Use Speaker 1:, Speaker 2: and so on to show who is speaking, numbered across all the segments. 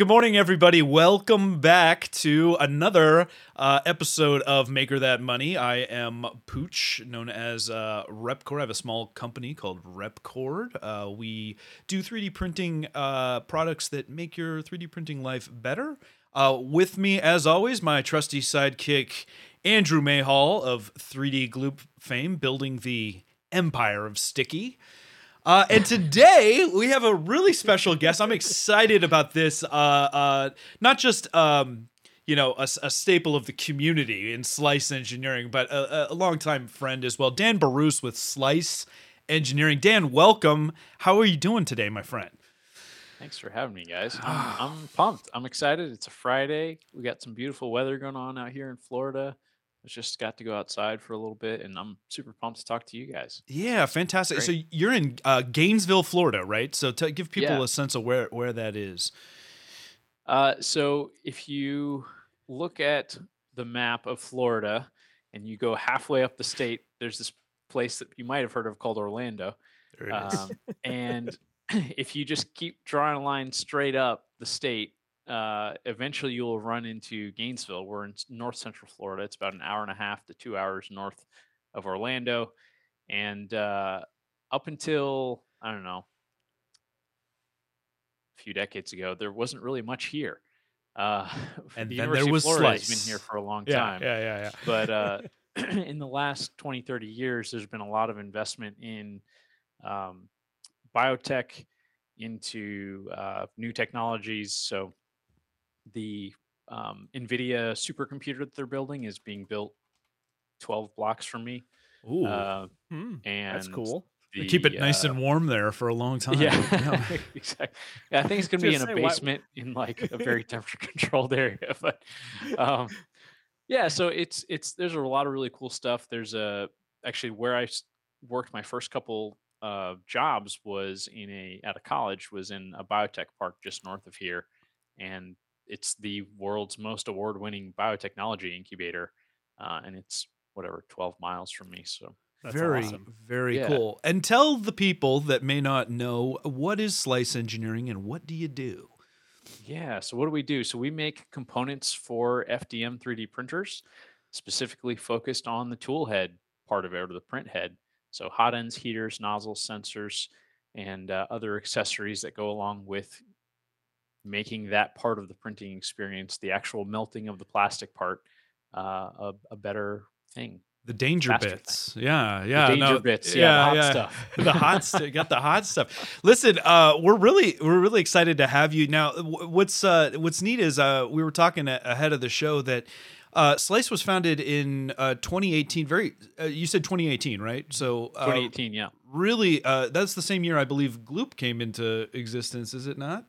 Speaker 1: good morning, everybody. Welcome back to another uh, episode of Maker That Money. I am Pooch, known as uh, Repkord. I have a small company called Repkord. Uh, we do 3D printing uh, products that make your 3D printing life better. Uh, with me, as always, my trusty sidekick, Andrew Mayhall of 3D Gloop fame, building the empire of Sticky. Uh, and today we have a really special guest. I'm excited about this. Uh, uh, not just um, you know a, a, staple of the community in Slice Engineering, but a, a longtime friend as well. Dan Baruch with Slice Engineering. Dan, welcome. How are you doing today, my friend?
Speaker 2: Thanks for having me, guys. I'm, I'm pumped. I'm excited. It's a Friday. We got some beautiful weather going on out here in Florida just got to go outside for a little bit, and I'm super pumped to talk to you guys.
Speaker 1: Yeah, fantastic. Great. So you're in uh, Gainesville, Florida, right? So to give people yeah. a sense of where where that is.
Speaker 2: Uh, so if you look at the map of Florida and you go halfway up the state, there's this place that you might have heard of called Orlando. Um, and if you just keep drawing a line straight up the state, uh, eventually you will run into Gainesville. We're in north central Florida. It's about an hour and a half to two hours north of Orlando. And uh, up until, I don't know, a few decades ago, there wasn't really much here. Uh,
Speaker 1: and the University there was of Florida
Speaker 2: Slice. has been here for a long
Speaker 1: yeah,
Speaker 2: time.
Speaker 1: Yeah, yeah, yeah.
Speaker 2: But uh, in the last 20, 30 years, there's been a lot of investment in um, biotech, into uh, new technologies. So the um, NVIDIA supercomputer that they're building is being built 12 blocks from me.
Speaker 1: Ooh, uh,
Speaker 2: hmm, and
Speaker 3: that's cool.
Speaker 1: The, keep it nice uh, and warm there for a long time.
Speaker 2: Yeah, exactly. Yeah, I think it's going to be in a basement what? in like a very temperature controlled area. But um, yeah, so it's it's there's a lot of really cool stuff. There's a actually where I worked my first couple uh, jobs was in a at a college was in a biotech park just north of here, and it's the world's most award-winning biotechnology incubator, uh, and it's whatever 12 miles from me. So
Speaker 1: that's very, awesome. very yeah. cool. And tell the people that may not know what is Slice Engineering and what do you do?
Speaker 2: Yeah. So what do we do? So we make components for FDM 3D printers, specifically focused on the tool head part of it, or the print head. So hot ends, heaters, nozzles, sensors, and uh, other accessories that go along with making that part of the printing experience, the actual melting of the plastic part, uh, a, a better thing.
Speaker 1: The danger bits, thing. yeah, yeah,
Speaker 2: the danger
Speaker 1: no,
Speaker 2: bits, yeah, yeah, the hot yeah. stuff,
Speaker 1: the hot stuff. Got the hot stuff. Listen, uh, we're really, we're really excited to have you. Now, what's uh, what's neat is uh, we were talking ahead of the show that uh, Slice was founded in uh, 2018. Very, uh, you said 2018, right? So
Speaker 2: uh, 2018, yeah.
Speaker 1: Really, uh, that's the same year I believe Gloop came into existence. Is it not?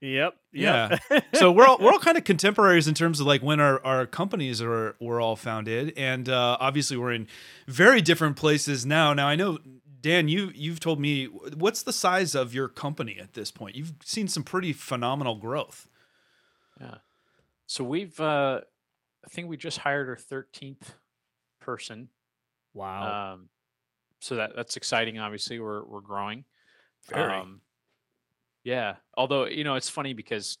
Speaker 3: Yep.
Speaker 1: Yeah. so we're all we're all kind of contemporaries in terms of like when our, our companies are were all founded, and uh, obviously we're in very different places now. Now I know Dan, you you've told me what's the size of your company at this point. You've seen some pretty phenomenal growth.
Speaker 2: Yeah. So we've uh, I think we just hired our thirteenth person.
Speaker 3: Wow.
Speaker 2: Um, so that that's exciting. Obviously, we're we're growing.
Speaker 1: Very. Um,
Speaker 2: yeah. Although, you know, it's funny because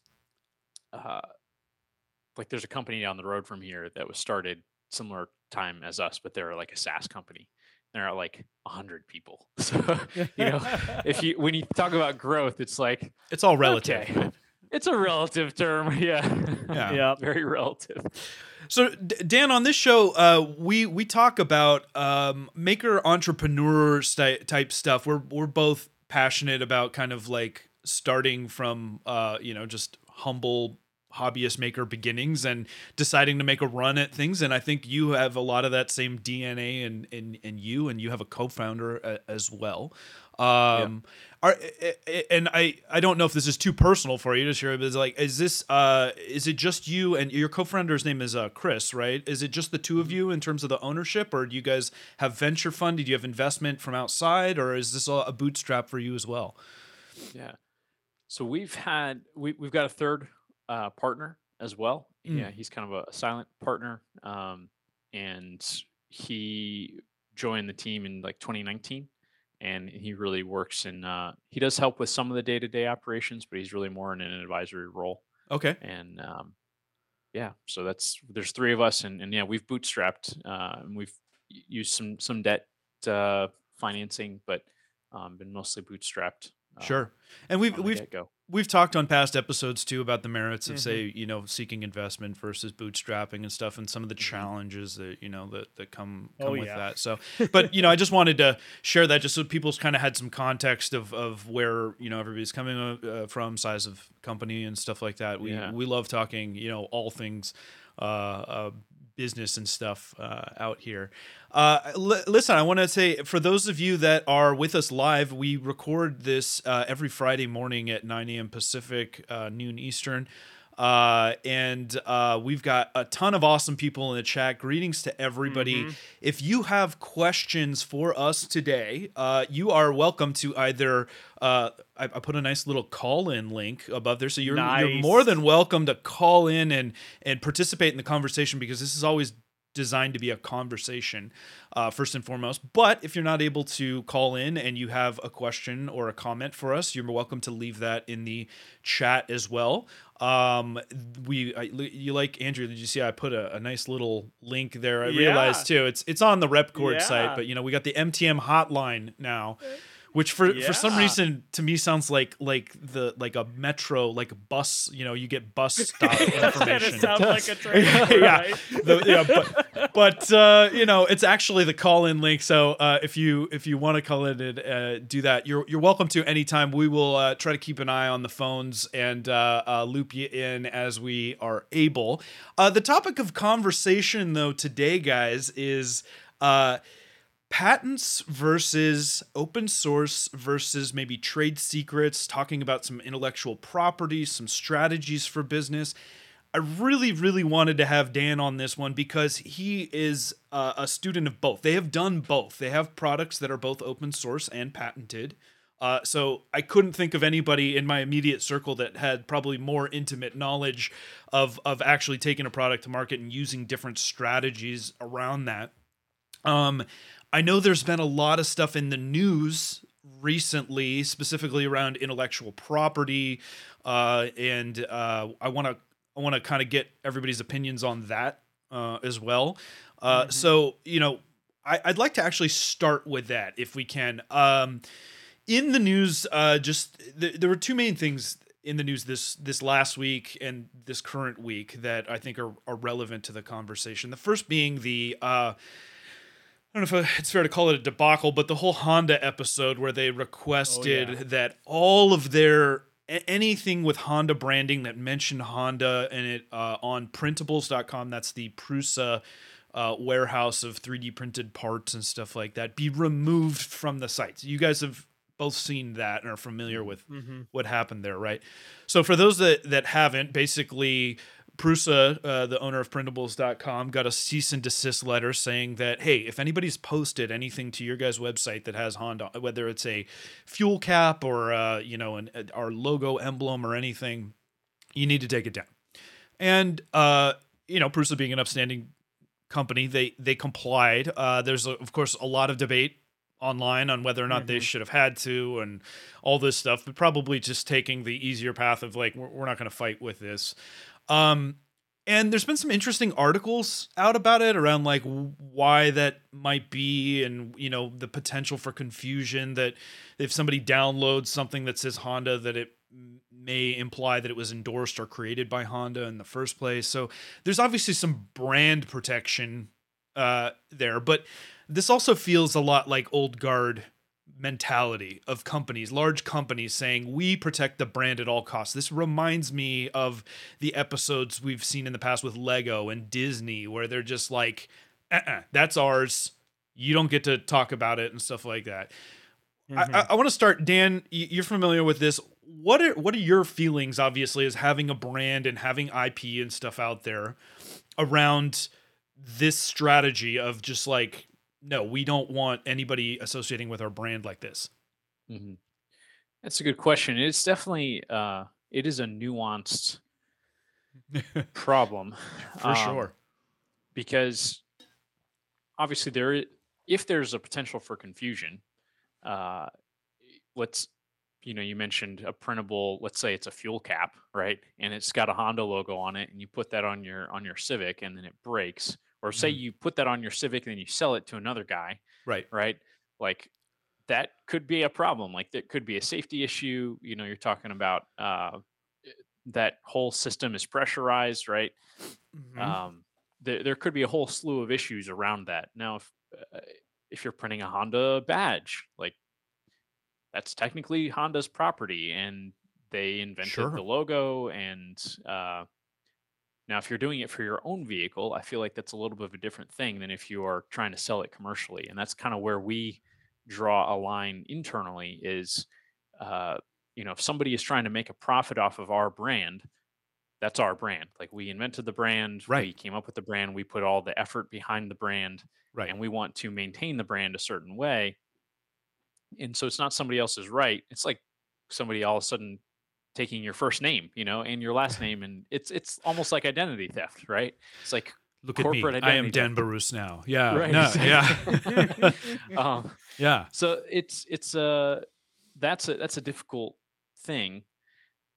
Speaker 2: uh like there's a company down the road from here that was started similar time as us, but they're like a SaaS company. There are like a hundred people. So you know, if you when you talk about growth, it's like
Speaker 1: it's all relative.
Speaker 2: Okay. It's a relative term. Yeah.
Speaker 1: Yeah.
Speaker 2: yeah. Very relative.
Speaker 1: So Dan, on this show, uh, we we talk about um, maker entrepreneur st- type stuff. We're we're both passionate about kind of like starting from uh, you know just humble hobbyist maker beginnings and deciding to make a run at things. And i think you have a lot of that same dna in in, in you and you have a co-founder uh, as well. Um yeah. are and i i don't know if this is too personal for you to share but it's like is this uh is it just you and your co-founder's name is uh chris right? Is it just the two of mm-hmm. you in terms of the ownership or do you guys have venture fund? Do you have investment from outside or is this a bootstrap for you as well?
Speaker 2: Yeah so we've had we we've got a third uh, partner as well. Mm. Yeah, he's kind of a silent partner, um, and he joined the team in like 2019, and he really works in. Uh, he does help with some of the day to day operations, but he's really more in an advisory role.
Speaker 1: Okay.
Speaker 2: And um, yeah, so that's there's three of us, and, and yeah, we've bootstrapped uh, and we've used some some debt uh, financing, but um, been mostly bootstrapped.
Speaker 1: Sure. And we've we've
Speaker 2: get-go.
Speaker 1: we've talked on past episodes too about the merits of
Speaker 3: Mhm.
Speaker 1: say you know seeking investment versus bootstrapping and stuff and some of the
Speaker 2: Mhm.
Speaker 1: challenges that you know that that come come
Speaker 3: Oh,
Speaker 1: with
Speaker 3: yeah.
Speaker 1: that so but you know i just wanted to share that just so people's kind of had some context of of where you know everybody's coming uh, from size of company and stuff like that we
Speaker 2: Yeah.
Speaker 1: we love talking you know all things uh, uh business and stuff uh, out here. Uh, li- listen, I want to say for those of you that are with us live, we record this uh, every Friday morning at 9 a.m. Pacific, uh, noon Eastern. Uh, and uh, we've got a ton of awesome people in the chat. Greetings to everybody.
Speaker 3: Mhm.
Speaker 1: If you have questions for us today, uh, you are welcome to either. Uh, I, I put a nice little call-in link above there, so you're you're more than welcome to call in and and participate in the conversation because this is always designed to be a conversation uh, first and foremost. But if you're not able to call in and you have a question or a comment for us, you're welcome to leave that in the chat as well. Um, we I, you like Andrew? Did you see I put a, a nice little link there? I
Speaker 3: Yeah.
Speaker 1: realized too. It's it's on the Repkord site, but you know we got the MTM hotline now. Which for, for some reason to me sounds like like the like a metro like a bus you know you get bus stop information
Speaker 3: it sounds like a train.
Speaker 1: Yeah.
Speaker 3: right?
Speaker 1: the, yeah, but, but uh, you know, it's actually the call-in link. So uh, if you if you want to call in and uh, do that, you're you're welcome to anytime. We will uh, try to keep an eye on the phones and uh, uh, loop you in as we are able. Uh, the topic of conversation, though, today, guys, is. Patents versus open source versus maybe trade secrets, talking about some intellectual property, some strategies for business. I really, really wanted to have Dan on this one because he is uh, a student of both. They have done both. They have products that are both open source and patented. Uh, so I couldn't think of anybody in my immediate circle that had probably more intimate knowledge of of actually taking a product to market and using different strategies around that. Um, I know there's been a lot of stuff in the news recently, specifically around intellectual property, uh, and uh, I want to I want to kind of get everybody's opinions on that uh, as well. Uh,
Speaker 3: Mhm.
Speaker 1: So you know, I, I'd like to actually start with that if we can. Um, in the news, uh, just th- there were two main things in the news this this last week and this current week that I think are, are relevant to the conversation. The first being the uh, I don't know if it's fair to call it a debacle, but the whole Honda episode where they requested
Speaker 3: yeah.
Speaker 1: that all of their anything with Honda branding that mentioned Honda and it uh, on printables.com, that's the Prusa uh, warehouse of 3D printed parts and stuff like that, be removed from the sites. You guys have both seen that and are familiar with
Speaker 3: Mhm.
Speaker 1: what happened there, right? So for those that that haven't, basically Prusa, uh, the owner of printables.com, got a cease and desist letter saying that, hey, if anybody's posted anything to your guys' website that has Honda, whether it's a fuel cap or, uh, you know, an, our logo emblem or anything, you need to take it down. And, uh, you know, Prusa being an upstanding company, they, they complied. Uh, there's, of course, a lot of debate online on whether or not they
Speaker 3: Mhm.
Speaker 1: should have had to and all this stuff, but probably just taking the easier path of like, we're, we're not going to fight with this. Um, and there's been some interesting articles out about it around like why that might be and you know the potential for confusion that if somebody downloads something that says honda that it may imply that it was endorsed or created by honda in the first place. So there's obviously some brand protection uh, there but this also feels a lot like old guard mentality of companies, large companies saying we protect the brand at all costs. This reminds me of the episodes we've seen in the past with Lego and Disney, where they're just like, uh-uh, "That's ours. You don't get to talk about it" and stuff like that.
Speaker 3: Mhm.
Speaker 1: I, I, I want to start, Dan. You're familiar with this. What are what are your feelings? Obviously, as having a brand and having IP and stuff out there around this strategy of just like, no, we don't want anybody associating with our brand like this.
Speaker 2: Mhm. That's a good question. It's definitely uh, it is a nuanced problem
Speaker 1: For
Speaker 2: um,
Speaker 1: sure.
Speaker 2: because obviously there if there's a potential for confusion, uh, let's you know, you mentioned a printable, let's say it's a fuel cap, right? And it's got a Honda logo on it, and you put that on your on your Civic, and then it breaks. Or say
Speaker 1: Mhm.
Speaker 2: you put that on your Civic, and then you sell it to another guy,
Speaker 1: Right.
Speaker 2: right? Like that could be a problem. Like that could be a safety issue. You know, you're talking about uh, eh, that whole system is pressurized, right?
Speaker 1: Mhm.
Speaker 2: um, there, there could be a whole slew of issues around that. Now, if uh, if you're printing a Honda badge, like that's technically Honda's property, and they invented
Speaker 1: Sure.
Speaker 2: the logo. And uh, now, if you're doing it for your own vehicle, I feel like that's a little bit of a different thing than if you are trying to sell it commercially. And that's kind of where we draw a line internally. Is uh, you know, if somebody is trying to make a profit off of our brand, that's our brand. Like we invented the brand, we
Speaker 1: Right.
Speaker 2: came up with the brand, we put all the effort behind the brand,
Speaker 1: Right.
Speaker 2: and we want to maintain the brand a certain way. And so it's not somebody else's right. It's like somebody all of a sudden taking your first name, you know, and your last name, and it's it's almost like identity theft, right? It's like
Speaker 1: Look at me. I am Dan Barus now. Yeah.
Speaker 2: Right,
Speaker 1: No, yeah.
Speaker 2: um,
Speaker 1: yeah.
Speaker 2: so it's it's a that's a that's a difficult thing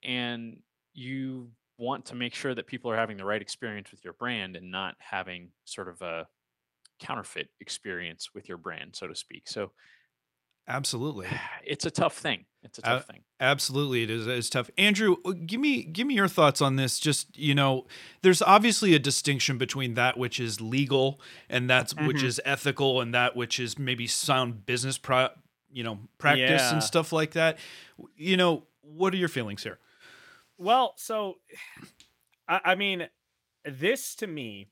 Speaker 2: and you want to make sure that people are having the right experience with your brand and not having sort of a counterfeit experience with your brand so to speak so
Speaker 1: Absolutely.
Speaker 2: it's a tough thing it's a
Speaker 1: Uh,
Speaker 2: tough thing
Speaker 1: Absolutely, it is. It's tough. Andrew, uh, give me give me your thoughts on this. Just you know, there's obviously a distinction between that which is legal and that's which
Speaker 3: Mhm.
Speaker 1: is ethical and that which is maybe sound business pro, you know, practice
Speaker 3: Yeah.
Speaker 1: and stuff like that. You know, what are your feelings here?
Speaker 3: Well, so I, I mean, this to me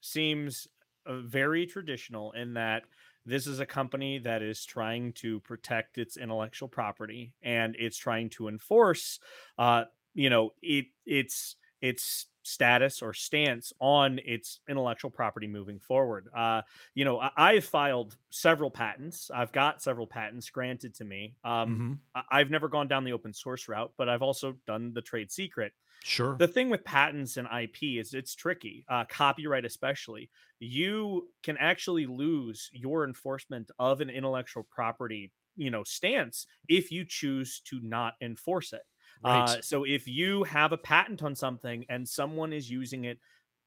Speaker 3: seems uh, very traditional in that this is a company that is trying to protect its intellectual property and it's trying to enforce, uh, you know, it its its status or stance on its intellectual property moving forward. Uh, you know, I, I've filed several patents. I've got several patents granted to me. Um,
Speaker 1: Mhm.
Speaker 3: I- I've never gone down the open source route, but I've also done the trade secret.
Speaker 1: Sure.
Speaker 3: The thing with patents and IP is it's tricky, uh, copyright especially. You can actually lose your enforcement of an intellectual property, you know, stance if you choose to not enforce it.
Speaker 1: right.
Speaker 3: Uh, so if you have a patent on something and someone is using it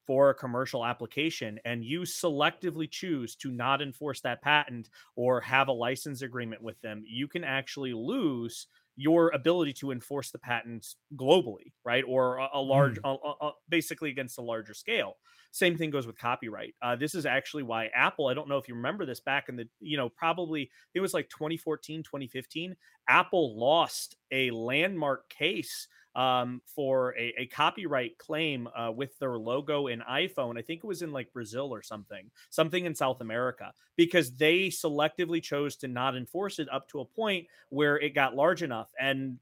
Speaker 3: for a commercial application and you selectively choose to not enforce that patent or have a license agreement with them, you can actually lose your ability to enforce the patents globally, right? Or a, a large, a- a- a- basically against a larger scale. Same thing goes with copyright. Uh, this is actually why Apple, I don't know if you remember this back in the, you know, probably it was like 2014, 2015. Apple lost a landmark case um, for a, a copyright claim uh, with their logo in iPhone. I think it was in like Brazil or something, something in South America, because they selectively chose to not enforce it up to a point where it got large enough and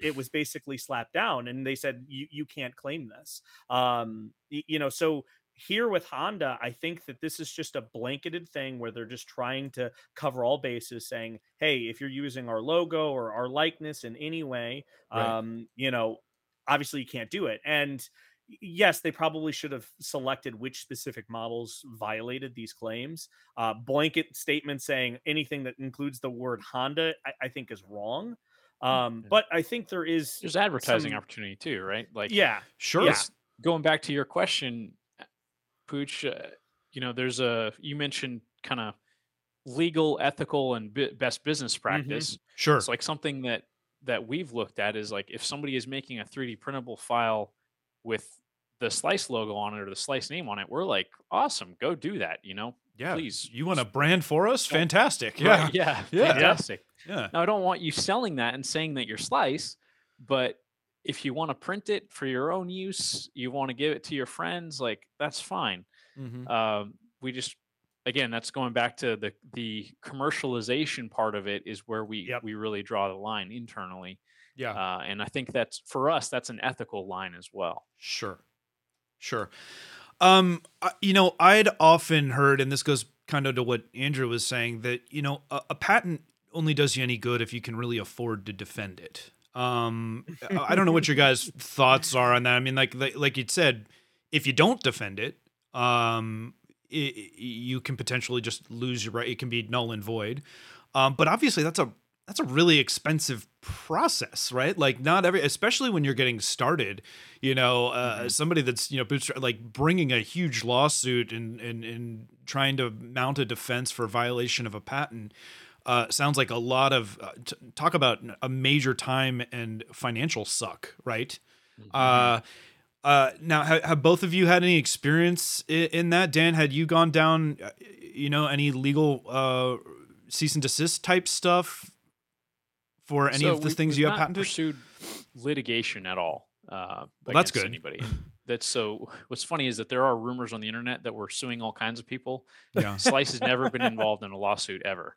Speaker 3: it was basically slapped down and they said you you can't claim this um you know so here with Honda, I think that this is just a blanketed thing where they're just trying to cover all bases, saying, "Hey, if you're using our logo or our likeness in any way,
Speaker 1: Right.
Speaker 3: um, you know, obviously you can't do it." And yes, they probably should have selected which specific models violated these claims. Uh, blanket statement saying anything that includes the word Honda, I, I think, is wrong. Um, but I think there is,
Speaker 2: there's advertising
Speaker 3: some-
Speaker 2: opportunity too right like
Speaker 3: yeah,
Speaker 1: sure.
Speaker 3: yeah.
Speaker 2: going back to your question, Pooch, uh, you know, there's a you mentioned kind of legal, ethical, and bi- best business practice.
Speaker 1: Sure.
Speaker 2: It's like something that that we've looked at is like if somebody is making a 3D printable file with the slice logo on it or the slice name on it, we're like, awesome, go do that. You know,
Speaker 1: yeah.
Speaker 2: please.
Speaker 1: You want a brand for us? Fantastic. Yeah.
Speaker 2: Right, yeah,
Speaker 1: Yeah.
Speaker 2: fantastic.
Speaker 1: Yeah.
Speaker 2: Now, I don't want you selling that and saying that you're Slice, but if you want to print it for your own use, you want to give it to your friends, like that's fine.
Speaker 1: Mhm.
Speaker 2: Um, we just, again, that's going back to the the commercialization part of it is where we
Speaker 3: Yep.
Speaker 2: we really draw the line internally,
Speaker 1: Yeah.
Speaker 2: uh, and I think that's for us that's an ethical line as well.
Speaker 1: Sure. Sure. Um, I- you know, I'd often heard, and this goes kind of to what Andrew was saying, that, you know, a, a patent only does you any good if you can really afford to defend it. Um, I don't know what your guys' thoughts are on that. I mean, like, like, you'd said, if you don't defend it, um, i i- you can potentially just lose your right. It can be null and void. Um, but obviously that's a, that's a really expensive process, right? Like not every, especially when you're getting started, you know, uh,
Speaker 2: Mhm.
Speaker 1: somebody that's you know bootstrap, like bringing a huge lawsuit and and and trying to mount a defense for violation of a patent. Uh, sounds like a lot of uh, t- talk about a major time and financial suck, right?
Speaker 2: Mhm.
Speaker 1: Uh, uh, now, ha- have both of you had any experience in, in that? Dan, had you gone down, uh, you know, any legal uh, cease and desist type stuff for any
Speaker 2: So
Speaker 1: of the
Speaker 2: we-
Speaker 1: things you have patented?
Speaker 2: Pursued litigation at all. Uh,
Speaker 1: Well, that's good.
Speaker 2: Anybody. That's so. What's funny is that there are rumors on the internet that we're suing all kinds of people.
Speaker 1: Yeah,
Speaker 2: Slice has never been involved in a lawsuit ever.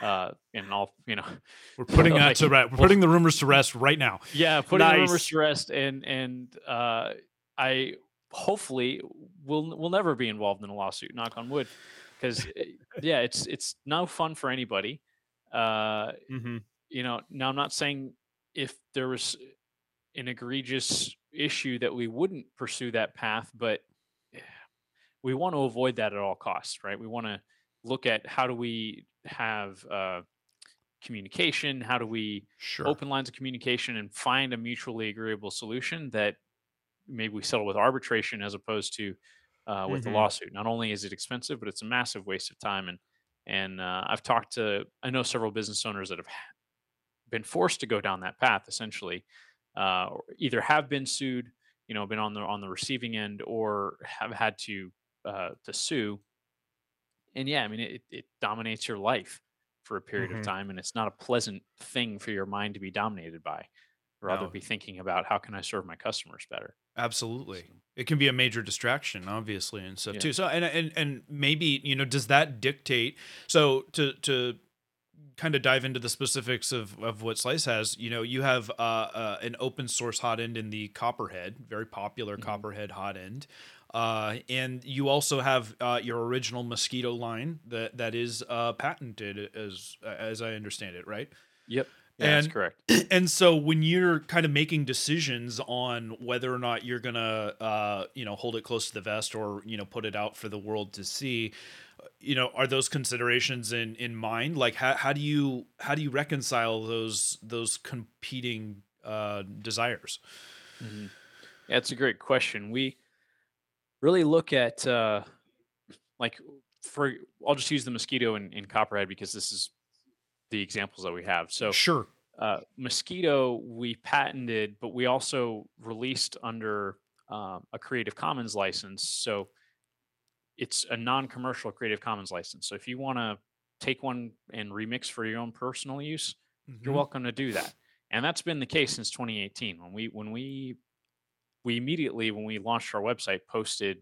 Speaker 2: Uh, and all you know,
Speaker 1: we're putting that
Speaker 2: Like,
Speaker 1: to rest. We're
Speaker 2: well-
Speaker 1: putting the rumors to rest right now.
Speaker 2: yeah, putting the rumors
Speaker 3: Nice.
Speaker 2: to rest, and and uh, I hopefully will will never be involved in a lawsuit. Knock on wood, because yeah, it's it's no fun for anybody. Uh,
Speaker 3: hmm
Speaker 2: you know now i'm not saying if there was an egregious issue that we wouldn't pursue that path but we want to avoid that at all costs right we want to look at how do we have uh, communication how do we
Speaker 1: Sure.
Speaker 2: open lines of communication and find a mutually agreeable solution that maybe we settle with arbitration as opposed to uh, with
Speaker 3: Mhm.
Speaker 2: the lawsuit. Not only is it expensive, but it's a massive waste of time. And and uh, I've talked to I know several business owners that have been forced to go down that path, essentially, uh, or either have been sued, you know, been on the on the receiving end, or have had to uh, to sue. And yeah, I mean, it, it dominates your life for a period
Speaker 3: Mhm.
Speaker 2: of time, and it's not a pleasant thing for your mind to be dominated by. Rather
Speaker 1: No.
Speaker 2: be thinking about how can I serve my customers better.
Speaker 1: Absolutely.
Speaker 2: So-
Speaker 1: It can be a major distraction, obviously, and stuff
Speaker 2: Yeah.
Speaker 1: too. So and and and maybe, you know, does that dictate so to to kind of dive into the specifics of, of what Slice has, you know, you have uh, uh, an open source hot end in the Copperhead, very popular
Speaker 2: Mhm.
Speaker 1: Copperhead hot end. Uh, and you also have uh, your original mosquito line that that is uh, patented as as I understand it, right?
Speaker 2: Yep. Yeah, that's
Speaker 1: And-
Speaker 2: correct.
Speaker 1: and so when you're kind of making decisions on whether or not you're gonna uh, you know hold it close to the vest or you know put it out for the world to see uh, you know are those considerations in in mind like how, how do you how do you reconcile those those competing uh desires
Speaker 2: Mhm. Yeah, it's a great question. We really look at uh, like for I'll just use the mosquito in, in Copperhead because this is the examples that we have. So
Speaker 1: sure
Speaker 2: uh, mosquito we patented, but we also released under um, a Creative Commons license. So it's a non-commercial Creative Commons license. So if you want to take one and remix for your own personal use, you're
Speaker 1: Mhm.
Speaker 2: welcome to do that and that's been the case since 2018 when we when we we immediately when we launched our website posted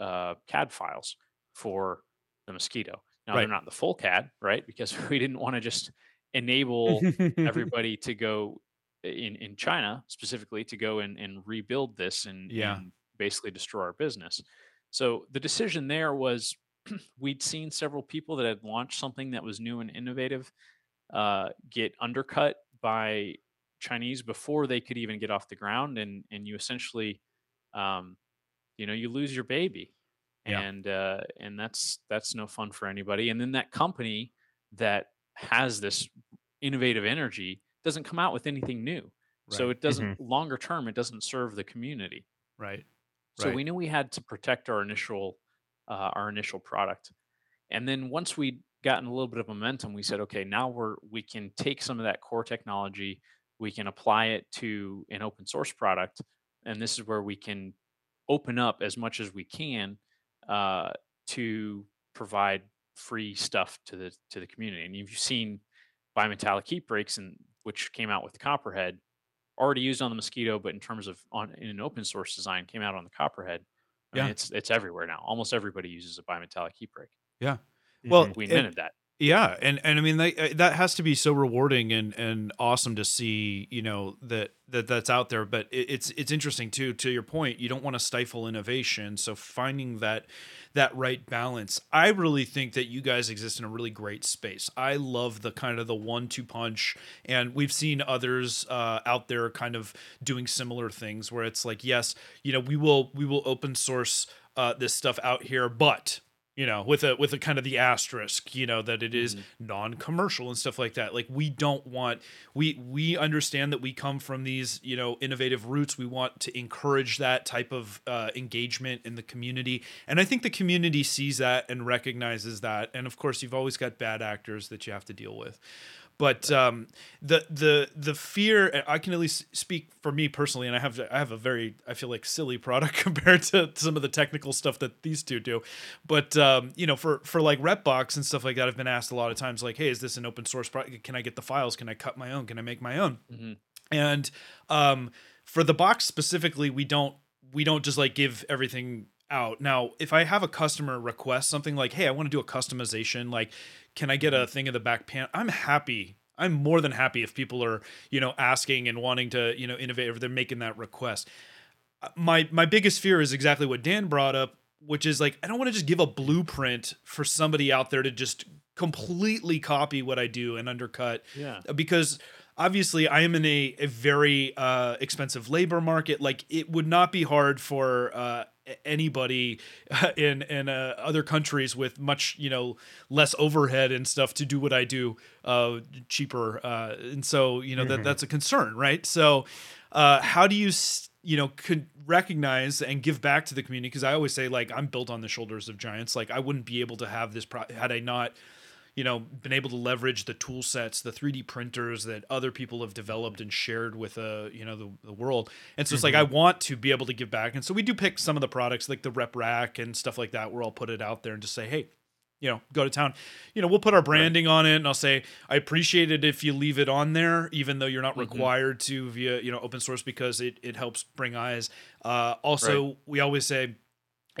Speaker 2: uh, cad files for the mosquito now
Speaker 1: Right.
Speaker 2: they're not the full cad right because we didn't want to just enable everybody to go in in china specifically to go and, and rebuild this and,
Speaker 1: Yeah.
Speaker 2: and basically destroy our business so the decision there was we'd seen several people that had launched something that was new and innovative uh, get undercut by Chinese before they could even get off the ground, and and you essentially, um, you know, you lose your baby,
Speaker 1: Yeah.
Speaker 2: and uh, and that's that's no fun for anybody. And then that company that has this innovative energy doesn't come out with anything new, so it doesn't longer term it doesn't serve the community.
Speaker 1: right
Speaker 2: So
Speaker 1: Right.
Speaker 2: we knew we had to protect our initial uh, our initial product, and then once we'd gotten a little bit of momentum, we said, okay, now we're we can take some of that core technology, we can apply it to an open source product, and this is where we can open up as much as we can uh, to provide free stuff to the to the community. And you've seen bimetallic heat breaks, and which came out with the Copperhead, already used on the mosquito, but in terms of on in an open source design, came out on the Copperhead. I mean,
Speaker 1: Yeah.
Speaker 2: it's it's everywhere now. Almost everybody uses a bimetallic heat break.
Speaker 1: Yeah well
Speaker 2: We invented that.
Speaker 1: Yeah, and and I mean that uh, that has to be so rewarding and and awesome to see, you know, that that that's out there. But it, it's it's interesting too. To your point, you don't want to stifle innovation, so finding that that right balance. I really think that you guys exist in a really great space. I love the kind of the one-two punch, and we've seen others uh, out there kind of doing similar things where it's like, yes, you know, we will we will open source uh, this stuff out here, but you know, with a with a kind of the asterisk, you know, that it is
Speaker 2: Mhm.
Speaker 1: non-commercial and stuff like that. Like we don't want we we understand that we come from these, you know, innovative roots. We want to encourage that type of uh, engagement in the community, and I think the community sees that and recognizes that. And of course, you've always got bad actors that you have to deal with but um, the the the fear I can at least speak for me personally, and I have I have a very I feel like silly product compared to some of the technical stuff that these two do, but um, you know for for like Repbox and stuff like that, I've been asked a lot of times like, hey, is this an open source product? Can I get the files? Can I cut my own? Can I make my own?
Speaker 2: Mhm.
Speaker 1: And um, for the box specifically, we don't we don't just like give everything out. Now, if I have a customer request something like, "Hey, I want to do a customization, like can I get a thing in the back pan?" I'm happy. I'm more than happy if people are, you know, asking and wanting to, you know, innovate or they're making that request. Uh, My my biggest fear is exactly what Dan brought up, which is like I don't want to just give a blueprint for somebody out there to just completely copy what I do and undercut
Speaker 2: Yeah.
Speaker 1: because obviously I am in a, a very uh, expensive labor market. Like it would not be hard for uh, anybody in in uh, other countries with much you know less overhead and stuff to do what I do uh, cheaper. Uh, and so you know that
Speaker 3: Mhm.
Speaker 1: that's a concern, right? So uh, how do you you know could recognize and give back to the community because i always say like i'm built on the shoulders of giants like i wouldn't be able to have this pro- had i not you know been able to leverage the tool sets the 3d printers that other people have developed and shared with uh you know the, the world. And so it's like i want to be able to give back. And so we do pick some of the products like the rep rack and stuff like that where i'll put it out there and just say hey you know go to town. You know we'll put our branding on it and i'll say i appreciate it if you leave it on there even though you're not
Speaker 2: Mhm.
Speaker 1: required to via you know open source because it, it helps bring eyes. Uh, also we always say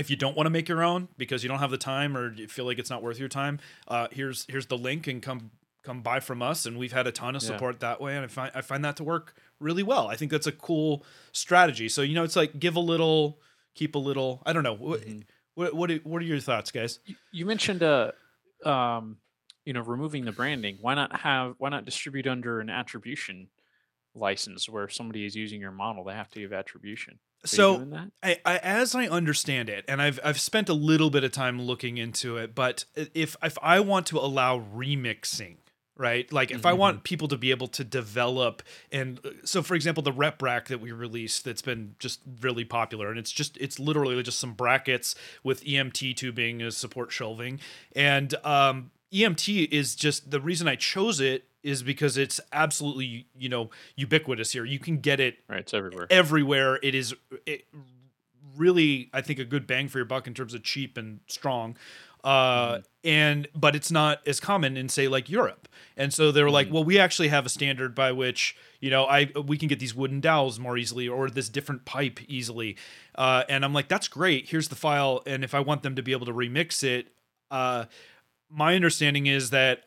Speaker 1: if you don't want to make your own because you don't have the time or you feel like it's not worth your time uh, here's here's the link and come come buy from us and we've had a ton of
Speaker 2: Yeah.
Speaker 1: support that way and i find i find that to work really well i think that's a cool strategy so you know it's like give a little keep a little i don't know what
Speaker 2: Mhm.
Speaker 1: what what, are, what are your thoughts guys
Speaker 2: You- You mentioned uh um you know removing the branding. Why not have why not distribute under an attribution license where if somebody is using your model, they have to give attribution.
Speaker 1: So? I, I as I understand it, and I've I've spent a little bit of time looking into it, but if if I want to allow remixing, right? Like if I
Speaker 2: Mhm.
Speaker 1: want people to be able to develop and uh, so for example, the rep rack that we released that's been just really popular and it's just it's literally just some brackets with EMT tubing as support shelving. And um EMT is just the reason I chose it is because it's absolutely, you know, ubiquitous here. You can get it
Speaker 2: Right, it's everywhere.
Speaker 1: everywhere. It is it really, I think, a good bang for your buck in terms of cheap and strong. Uh,
Speaker 2: Mhm.
Speaker 1: and but it's not as common in say like Europe. And so they were like,
Speaker 2: Mhm.
Speaker 1: well, we actually have a standard by which you know I we can get these wooden dowels more easily or this different pipe easily. Uh, and I'm like, that's great. Here's the file. And if I want them to be able to remix it, uh, my understanding is that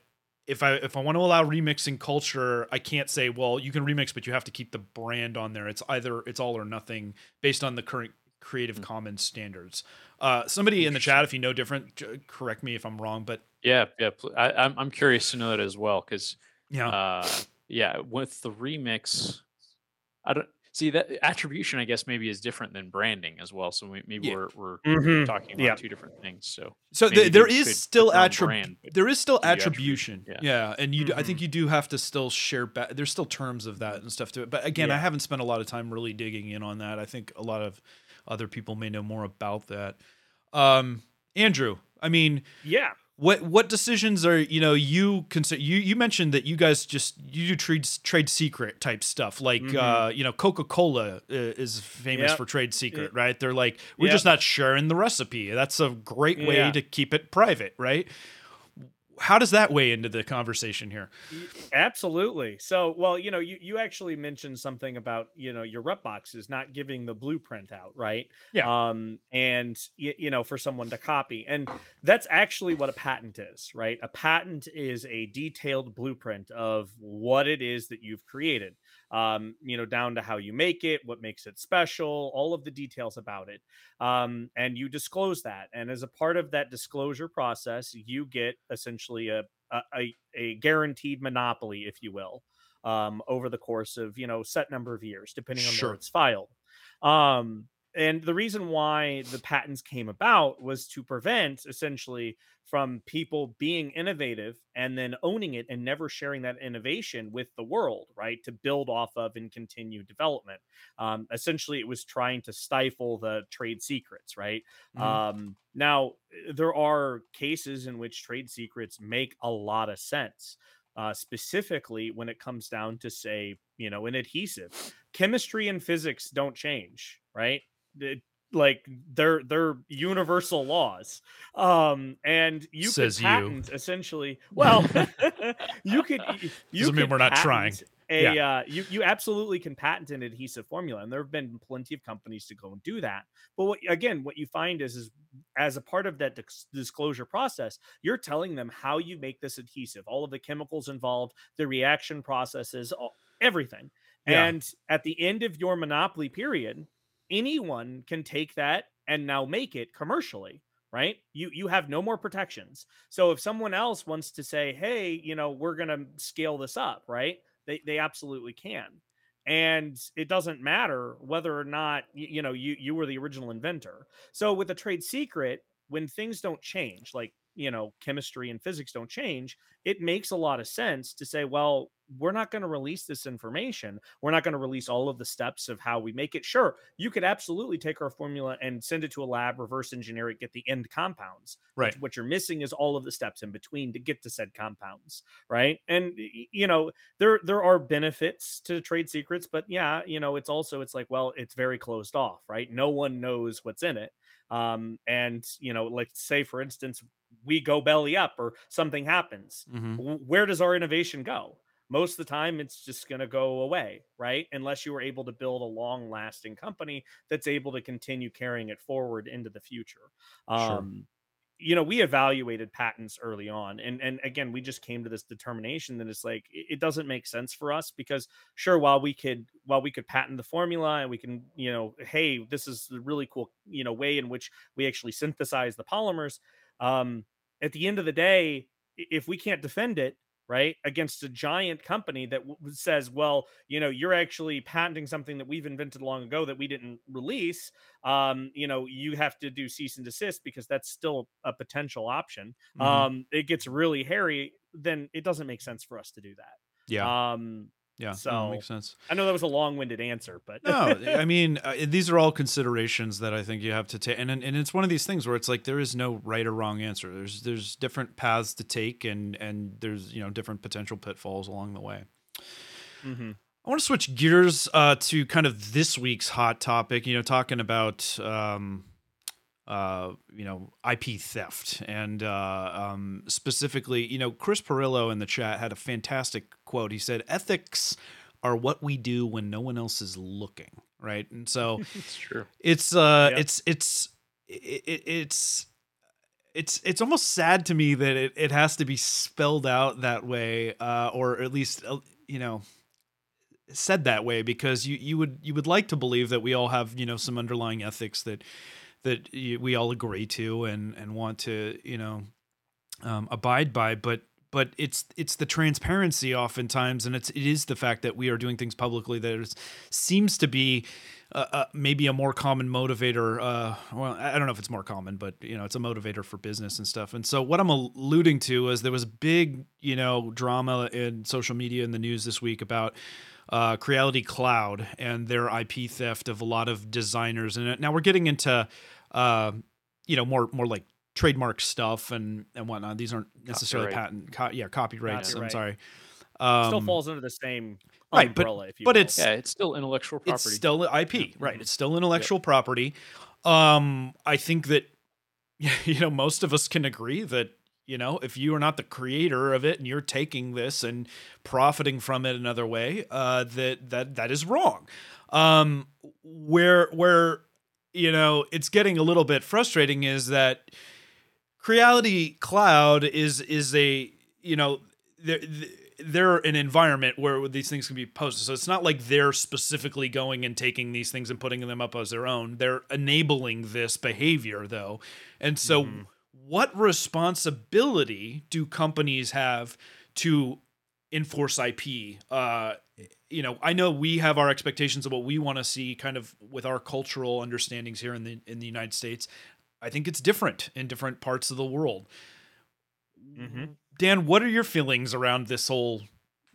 Speaker 1: if I if I want to allow remixing culture, I can't say, well, you can remix, but you have to keep the brand on there. It's either it's all or nothing based on the current Creative
Speaker 2: Mm.
Speaker 1: Commons standards. Uh, somebody in the chat, if you know different, correct me if I'm wrong, but
Speaker 2: Yeah, yeah. pl- I, I'm I'm curious to know that as well because
Speaker 1: yeah,
Speaker 2: uh, yeah, with the remix, I don't see that attribution. I guess maybe is different than branding as well. So we, maybe
Speaker 1: Yeah.
Speaker 2: we're we're
Speaker 3: Mhm.
Speaker 2: talking about
Speaker 3: Yeah.
Speaker 2: two different things. So
Speaker 1: so
Speaker 2: maybe
Speaker 1: th- there is still
Speaker 2: put their own
Speaker 1: attrib-
Speaker 2: brand,
Speaker 1: there is still attribution. Yeah.
Speaker 2: yeah.
Speaker 1: and you do, I think you do have to still share. There's still terms of that and stuff to it. But again, I haven't spent a lot of time really digging in on that. I think a lot of other people may know more about that. Um, Andrew, I mean,
Speaker 3: Yeah.
Speaker 1: What what decisions are you know you consider you you mentioned that you guys just you do trade trade secret type stuff like
Speaker 3: Mhm.
Speaker 1: uh you know coca-cola uh, is famous
Speaker 3: Yep.
Speaker 1: for trade secret right they're like we're
Speaker 3: Yep.
Speaker 1: just not sharing the recipe that's a great way
Speaker 3: Yeah.
Speaker 1: to keep it private right how does that weigh into the conversation here
Speaker 3: Absolutely. So, well, you know, you, you actually mentioned something about, you know, your rep boxes not giving the blueprint out, right?
Speaker 1: Yeah.
Speaker 3: Um, and, y- you know, for someone to copy. And that's actually what a patent is, right? A patent is a detailed blueprint of what it is that you've created, um, you know, down to how you make it, what makes it special, all of the details about it. Um, and you disclose that. And as a part of that disclosure process, you get essentially a, a, a, guaranteed monopoly, if you will, um, over the course of you know set number of years, depending on
Speaker 1: Sure.
Speaker 3: where it's filed. Um, and the reason why the patents came about was to prevent essentially from people being innovative and then owning it and never sharing that innovation with the world, right? To build off of and continue development. Um, essentially, it was trying to stifle the trade secrets, right?
Speaker 1: Mhm.
Speaker 3: Um, now, there are cases in which trade secrets make a lot of sense. Uh, specifically when it comes down to say you know an adhesive chemistry and physics don't change right It- like they're they're universal laws um and you
Speaker 1: Says
Speaker 3: could
Speaker 1: you.
Speaker 3: patent essentially well you could you
Speaker 1: Doesn't mean we're not trying.
Speaker 3: a uh, you you absolutely can patent an adhesive formula and there have been plenty of companies to go and do that but what, again what you find is is as a part of that dis- disclosure process you're telling them how you make this adhesive all of the chemicals involved the reaction processes all, everything
Speaker 1: Yeah.
Speaker 3: and at the end of your monopoly period anyone can take that and now make it commercially right? You you have no more protections. So if someone else wants to say hey you know we're going to scale this up right? They they absolutely can. And it doesn't matter whether or not you know you you were the original inventor. So with a trade secret when things don't change like you know chemistry and physics don't change it makes a lot of sense to say well we're not going to release this information. We're not going to release all of the steps of how we make it. Sure you could absolutely take our formula and send it to a lab reverse engineer it get the end compounds
Speaker 1: Right.
Speaker 3: what you're missing is all of the steps in between to get to said compounds right? And you know there there are benefits to trade secrets but yeah you know it's also it's like well it's very closed off right? No one knows what's in it um and you know like say for instance we go belly up or something happens
Speaker 1: Mhm.
Speaker 3: where does our innovation go most of the time it's just going to go away right unless you are able to build a long lasting company that's able to continue carrying it forward into the future
Speaker 1: Sure.
Speaker 3: um you know we evaluated patents early on and and again we just came to this determination that it's like it it doesn't make sense for us because sure while we could while we could patent the formula and we can you know hey this is the really cool you know way in which we actually synthesize the polymers um at the end of the day if we can't defend it right against a giant company that w- says well you know you're actually patenting something that we've invented long ago that we didn't release um you know you have to do cease and desist because that's still a potential option
Speaker 1: Mhm.
Speaker 3: um it gets really hairy then it doesn't make sense for us to do that
Speaker 1: yeah.
Speaker 3: um
Speaker 1: yeah. no,
Speaker 3: so-
Speaker 1: makes sense.
Speaker 3: i know that was a long-winded answer but
Speaker 1: no, I mean, uh, these are all considerations that I think you have to take, and and it's one of these things where it's like there is no right or wrong answer. There's there's different paths to take, and and there's you know different potential pitfalls along the way.
Speaker 3: Mhm.
Speaker 1: I want to switch gears uh, to kind of this week's hot topic. You know, talking about um, uh, you know IP theft, and uh, um, specifically, you know, Chris Pirillo in the chat had a fantastic quote. He said, "Ethics are what we do when no one else is looking." Right, and so
Speaker 2: It's true.
Speaker 1: it's uh
Speaker 3: Yep.
Speaker 1: it's it's it, it, it's it's it's almost sad to me that it, it has to be spelled out that way uh or at least uh, you know said that way because you you would you would like to believe that we all have you know some underlying ethics that that we all agree to and and want to you know um, abide by but but it's it's the transparency oftentimes and it's it is the fact that we are doing things publicly that is, seems to be uh, uh, maybe a more common motivator. Uh, well, I don't know if it's more common, but you know, it's a motivator for business and stuff. And so, what I'm alluding to is there was big, you know, drama in social media in the news this week about uh, Creality Cloud and their IP theft of a lot of designers. And now we're getting into, uh, you know, more more like trademark stuff and and whatnot. These aren't necessarily
Speaker 2: Copyright.
Speaker 1: patent, co- yeah, copyrights. I'm sorry. Um,
Speaker 3: still falls under the same
Speaker 1: right, but-
Speaker 3: umbrella if you
Speaker 1: but
Speaker 3: will.
Speaker 1: it's-
Speaker 2: Yeah, it's still intellectual property.
Speaker 1: it's still IP, right?
Speaker 3: Mhm.
Speaker 1: It's still intellectual property. Um, I think that you know most of us can agree that you know if you are not the creator of it and you're taking this and profiting from it another way, uh, that that that is wrong. Um, where where you know it's getting a little bit frustrating is that Creality Cloud is is a you know they're they're an environment where these things can be posted. So it's not like they're specifically going and taking these things and putting them up as their own. They're enabling this behavior though. And so
Speaker 3: Mhm.
Speaker 1: what responsibility do companies have to enforce IP uh you know, I know we have our expectations of what we want to see kind of with our cultural understandings here in the in the United States. I think it's different in different parts of the world.
Speaker 3: Mm-hmm.
Speaker 1: Dan, what are your feelings around this whole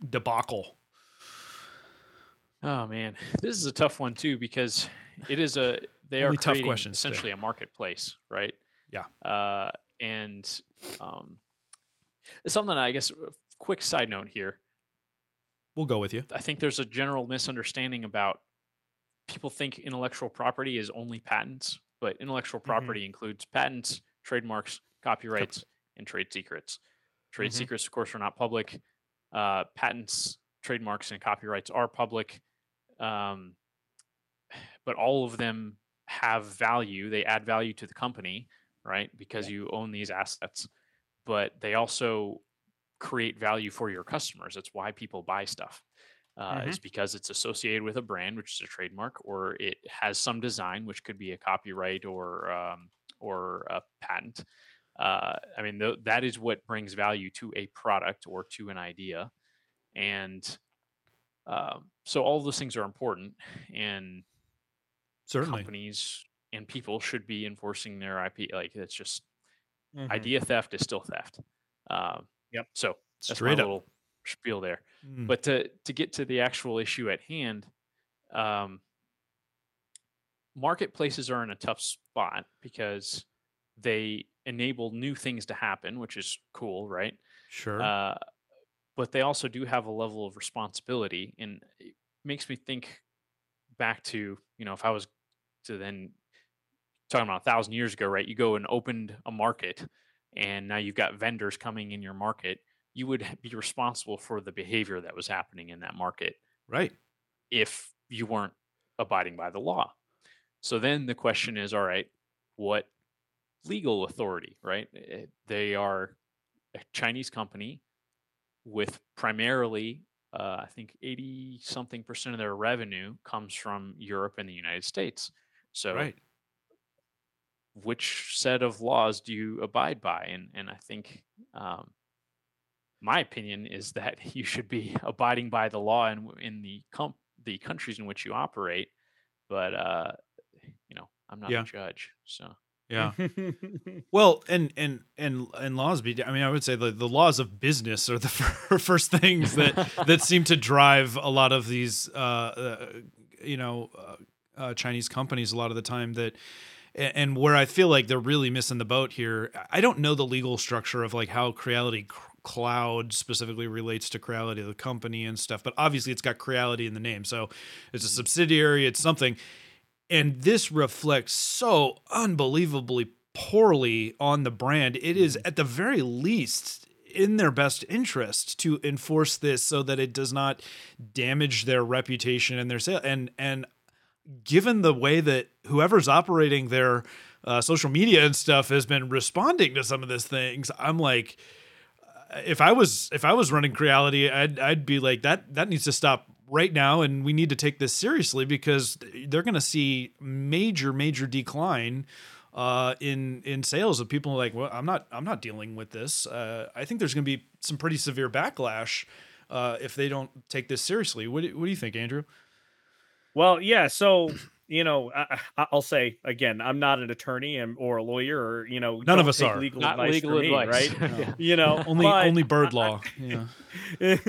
Speaker 1: debacle?
Speaker 2: Oh man, this is a tough one too because it is a they are
Speaker 1: tough questions today.
Speaker 2: essentially a marketplace, right?
Speaker 1: Yeah.
Speaker 2: Uh, and um, something I guess. a Quick side note here.
Speaker 1: We'll go with you.
Speaker 2: I think there's a general misunderstanding about people think intellectual property is only patents, but intellectual property includes patents, trademarks, copyrights, and trade secrets. Trade
Speaker 3: Mhm.
Speaker 2: secrets, of course, are not public. Uh, patents, trademarks, and copyrights are public. Um, but all of them have value. They add value to the company, right? Because you own these assets. But they also create value for your customers. That's why people buy stuff. Uh, Is because it's associated with a brand, which is a trademark, or it has some design, which could be a copyright or um, or a patent. Uh, I mean, th- that is what brings value to a product or to an idea, and um, so all those things are important. And
Speaker 1: Certainly.
Speaker 2: companies and people should be enforcing their IP. Like it's just
Speaker 3: Mhm.
Speaker 2: idea theft is still theft. Um,
Speaker 3: Yep.
Speaker 2: So that's
Speaker 1: Straight
Speaker 2: my
Speaker 1: up.
Speaker 2: little spiel there.
Speaker 1: Mm.
Speaker 2: But to to get to the actual issue at hand, um, marketplaces are in a tough spot because they enable new things to happen, which is cool, right?
Speaker 1: sure.
Speaker 2: Uh, but they also do have a level of responsibility, and it makes me think back to you know if I was to then talking about a thousand years ago, right? You go and opened a market, and now you've got vendors coming in your market. You would be responsible for the behavior that was happening in that market
Speaker 1: right.
Speaker 2: if you weren't abiding by the law. So then the question is, all right, what legal authority, right? Eh, They are a Chinese company with primarily, uh, I think, 80 something percent of their revenue comes from Europe and the United States. So
Speaker 1: Right.
Speaker 2: Which set of laws do you abide by? And and I think um, my opinion is that you should be abiding by the law in in the com- the countries in which you operate. But uh, you know, I'm not
Speaker 1: Yeah.
Speaker 2: a judge, so
Speaker 1: Yeah. Well, and and and and laws be. I mean, I would say the the laws of business are the fir- first things that that seem to drive a lot of these, uh, uh you know, uh, uh, Chinese companies. A lot of the time that. And where I feel like they're really missing the boat here, I don't know the legal structure of like how Creality Cloud specifically relates to Creality, the company and stuff. But obviously, it's got Creality in the name, so it's a mm-hmm. subsidiary. It's something and this reflects so unbelievably poorly on the brand. It is mm-hmm. at the very least in their best interest to enforce this so that it does not damage their reputation and their sale. And and given the way that whoever's operating their uh, social media and stuff has been responding to some of these things, I'm like, uh, if I was if I was running Creality, I'd I'd be like that that needs to stop right now, and we need to take this seriously because they're going to see major major decline uh, in in sales of people like, well, I'm not I'm not dealing with this. Uh, I think there's going to be some pretty severe backlash uh, if they don't take this seriously. What do, what do you think, Andrew?
Speaker 3: Well, yeah. So you know, I, I- I'll say again, I'm not an attorney and or a lawyer or you know,
Speaker 1: None of us are.
Speaker 3: Legal
Speaker 2: not
Speaker 3: advice
Speaker 2: legal
Speaker 3: from me, right?
Speaker 2: Yeah.
Speaker 3: You know,
Speaker 1: Only only bird
Speaker 3: I-
Speaker 1: law. yeah.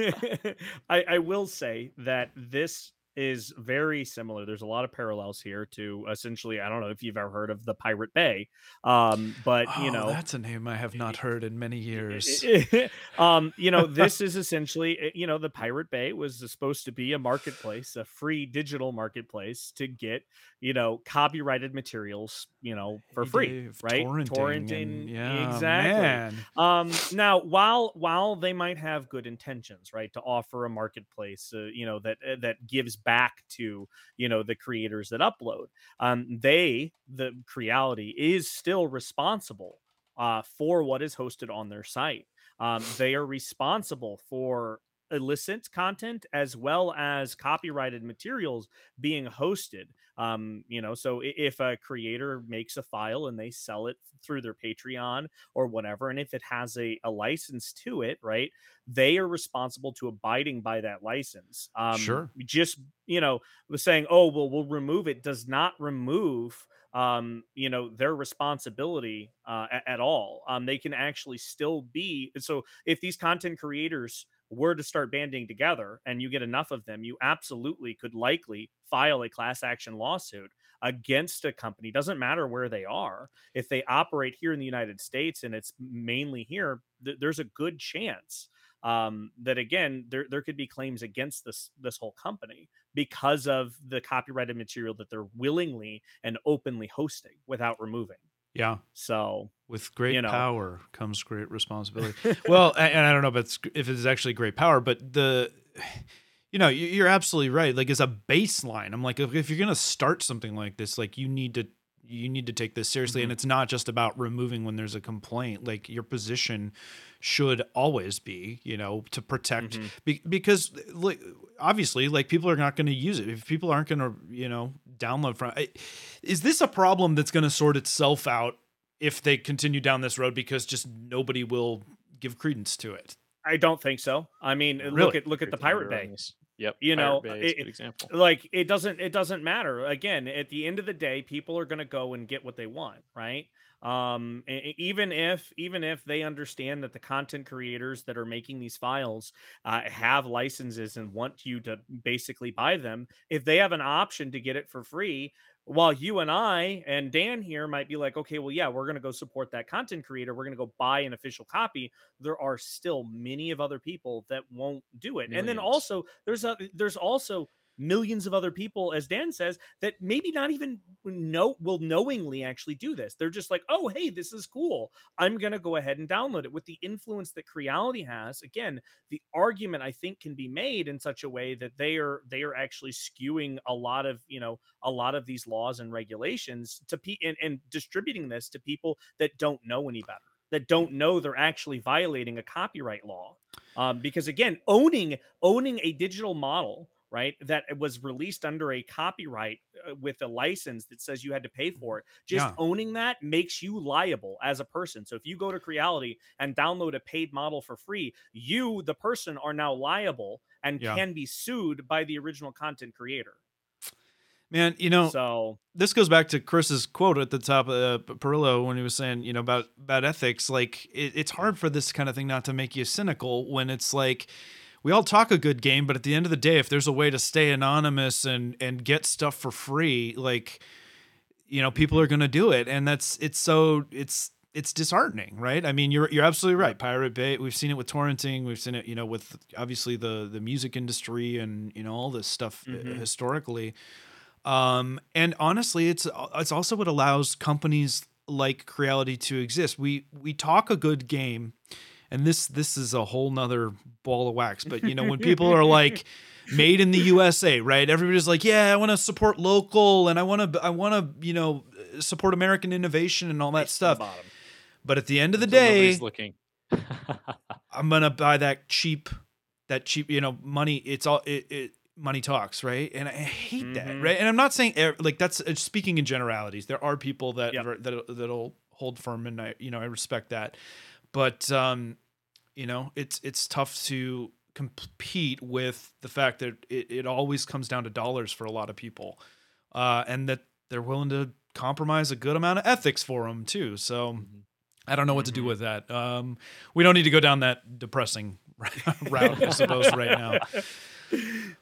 Speaker 3: I, I will say that this is very similar. There's a lot of parallels here to essentially, I don't know if you've ever heard of the Pirate Bay, um, but you
Speaker 1: Oh,
Speaker 3: know,
Speaker 1: that's a name I have not heard in many years.
Speaker 3: um, you know, this is essentially, eh, you know, the Pirate Bay was supposed to be a marketplace, a free digital marketplace to get, you know, copyrighted materials, you know, for free,
Speaker 1: Dave,
Speaker 3: right?
Speaker 1: Torrenting, and- yeah,
Speaker 3: exactly.
Speaker 1: man.
Speaker 3: Um, now, while while they might have good intentions, right, to offer a marketplace, uh, you know, that uh, that gives back to you know the creators that upload, um, they the Creality is still responsible uh, for what is hosted on their site. Um, they are responsible for illicit content as well as copyrighted materials being hosted. Um, you know, so if a creator makes a file and they sell it through their Patreon or whatever, and if it has a, a license to it, right, they are responsible to abiding by that license. Um,
Speaker 1: sure.
Speaker 3: Just, you know, saying, oh, well, we'll remove it does not remove um, you know, their responsibility uh, at, at, all. Um, they can actually still be. So if these content creators were to start banding together and you get enough of them, you absolutely could likely file a class action lawsuit against a company. Doesn't matter where they are. If they operate here in the United States and it's mainly here, th- there's a good chance um, that again there there could be claims against this this whole company because of the copyrighted material that they're willingly and openly hosting without removing.
Speaker 1: Yeah.
Speaker 3: So
Speaker 1: with great you know. power comes great responsibility. well, and I don't know if it's if it's actually great power, but the you know you're absolutely right. Like as a baseline, I'm like if you're gonna start something like this, like you need to you need to take this seriously, mm-hmm. and it's not just about removing when there's a complaint. Like your position should always be, you know, to protect mm-hmm. be, because like obviously like people are not going to use it. If people aren't going to, you know, download from is this a problem that's going to sort itself out if they continue down this road because just nobody will give credence to it?
Speaker 3: I don't think so. I mean, really? look at look at the Pirate Bay.
Speaker 2: Yep.
Speaker 3: You know,
Speaker 2: it, example.
Speaker 3: Like it doesn't it doesn't matter. Again, at the end of the day, people are going to go and get what they want, right? um even if even if they understand that the content creators that are making these files uh, have licenses and want you to basically buy them if they have an option to get it for free while you and I and Dan here might be like, okay, well, yeah, we're going to go support that content creator. We're going to go buy an official copy. There are still many of other people that won't do it. Millions. And then also there's a there's also millions of other people, as Dan says, that maybe not even know will knowingly actually do this. They're just like, oh, hey, this is cool. I'm gonna go ahead and download it. With the influence that Creality has, again, the argument I think can be made in such a way that they are they are actually skewing a lot of you know a lot of these laws and regulations to pe- and, and distributing this to people that don't know any better that don't know they're actually violating a copyright law um, because again owning owning a digital model right? That was released under a copyright uh, with a license that says you had to pay for it. Just yeah. owning that makes you liable as a person. So if you go to Creality and download a paid model for free, you, the person, are now liable and yeah. can be sued by the original content creator.
Speaker 1: Man, you know,
Speaker 3: so
Speaker 1: this goes back to Chris's quote at the top of uh, Pirillo when he was saying, you know, about about ethics. Like, it, it's hard for this kind of thing not to make you cynical when it's like, we all talk a good game, but at the end of the day, if there's a way to stay anonymous and and get stuff for free, like you know, people are going to do it, and that's it's so it's it's disheartening, right? I mean, you're you're absolutely right. Pirate Bay, we've seen it with torrenting, we've seen it, you know, with obviously the the music industry and you know all this stuff uh, mm-hmm. historically. Um, and honestly, it's it's also what allows companies like Creality to exist. We we talk a good game and this this is a whole nother ball of wax but you know when people are like made in the usa right? Everybody's like yeah i want to support local and i want to i want to you know support american innovation and all that stuff. But at the end of the day
Speaker 2: looking.
Speaker 1: I'm gonna buy that cheap that cheap you know money it's all it, it money talks right? And i hate mm-hmm. that right? And i'm not saying like that's uh, speaking in generalities. There are people that yep. that that'll hold firm and i you know i respect that but um, you know, it's it's tough to compete with the fact that it, it always comes down to dollars for a lot of people, uh, and that they're willing to compromise a good amount of ethics for them too. So. Mm-hmm. I don't know what to do mm-hmm. with that. Um, we don't need to go down that depressing route, I suppose, right now.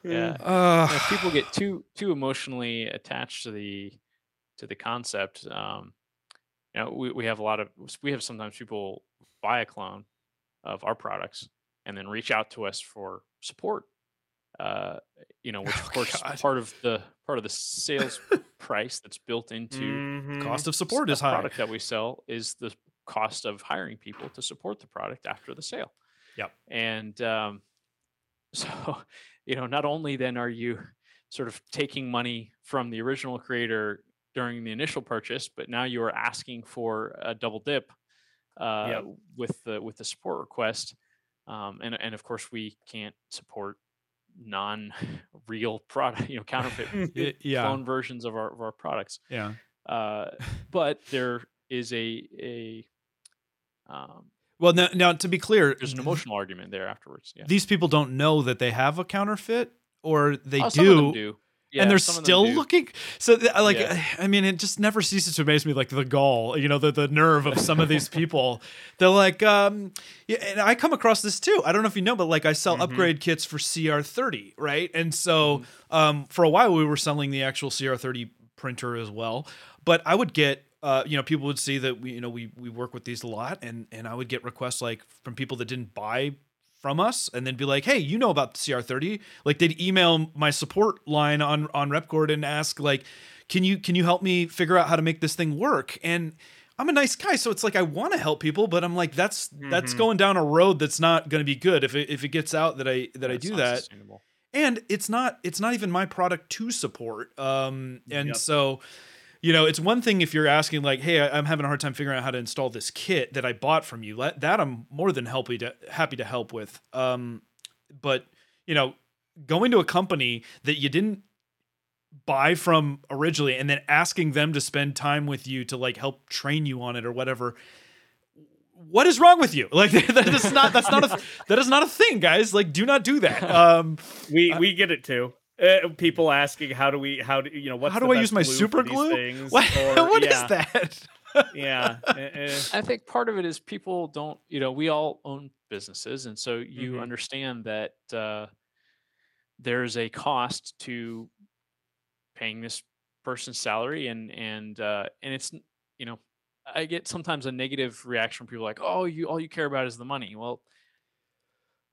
Speaker 2: Yeah, uh, if people get too too emotionally attached to the to the concept. Um, you know, we, we have a lot of we have sometimes people buy a clone of our products and then reach out to us for support. Uh, you know, which of oh, course God. part of the part of the sales price that's built into
Speaker 1: mm-hmm. cost of support is high.
Speaker 2: Product that we sell is the cost of hiring people to support the product after the sale.
Speaker 1: Yep.
Speaker 2: And um, so, you know, not only then are you sort of taking money from the original creator during the initial purchase, but now you are asking for a double dip uh, yep. with the with the support request. um, and and of course we can't support non-real product, you know, counterfeit
Speaker 1: yeah,
Speaker 2: clone versions of our of our products.
Speaker 1: yeah.
Speaker 2: Uh, but there is a a um,
Speaker 1: Well, now, now to be clear,
Speaker 2: there's an emotional argument there afterwards. Yeah,
Speaker 1: these people don't know that they have a counterfeit, or they
Speaker 2: them
Speaker 1: do,
Speaker 2: do. Yeah,
Speaker 1: and they're
Speaker 2: some of them
Speaker 1: still looking. So, like,
Speaker 2: Yeah.
Speaker 1: I mean, it just never ceases to amaze me, like the gall, you know, the the nerve of some of these people. They're like, um, yeah, and I come across this too. I don't know if you know, but like, I sell
Speaker 3: Mhm.
Speaker 1: upgrade kits for CR30, right? And so,
Speaker 2: Mm-hmm.
Speaker 1: um, for a while, we were selling the actual CR30 printer as well. But I would get, uh, you know, people would see that we, you know, we we work with these a lot, and and I would get requests like from people that didn't buy from us and then be like, "Hey, you know about the CR30?" Like they'd email my support line on on Repkord and ask like, "Can you can you help me figure out how to make this thing work?" And I'm a nice guy, so it's like I want to help people, but I'm like that's that's
Speaker 3: Mhm.
Speaker 1: going down a road that's not going to be good if it if it gets out that I that I do that and it's not it's not even my product to support um and
Speaker 3: Yep.
Speaker 1: so you know it's one thing if you're asking like hey i'm having a hard time figuring out how to install this kit that i bought from you. Let- that i'm more than happy to happy to help with. Um but you know going to a company that you didn't buy from originally and then asking them to spend time with you to like help train you on it or whatever what is wrong with you? Like that is not that's not a that is not a thing guys. Like do not do that. Um
Speaker 3: We
Speaker 1: Uh,
Speaker 3: we get it too. Uh, people asking how do we how do you know what's
Speaker 1: How
Speaker 3: the
Speaker 1: do I
Speaker 3: best
Speaker 1: use my
Speaker 3: glue
Speaker 1: super glue?
Speaker 3: things,
Speaker 1: What,
Speaker 3: or-
Speaker 1: what is
Speaker 3: yeah,
Speaker 1: that?
Speaker 3: Yeah, eh, eh.
Speaker 2: I think part of it is people don't, you know, we all own businesses, and so you
Speaker 3: Mhm.
Speaker 2: understand that uh, there's a cost to paying this person's salary, and and uh, and it's, you know, I get sometimes a negative reaction from people like, oh, you all you care about is the money. Well,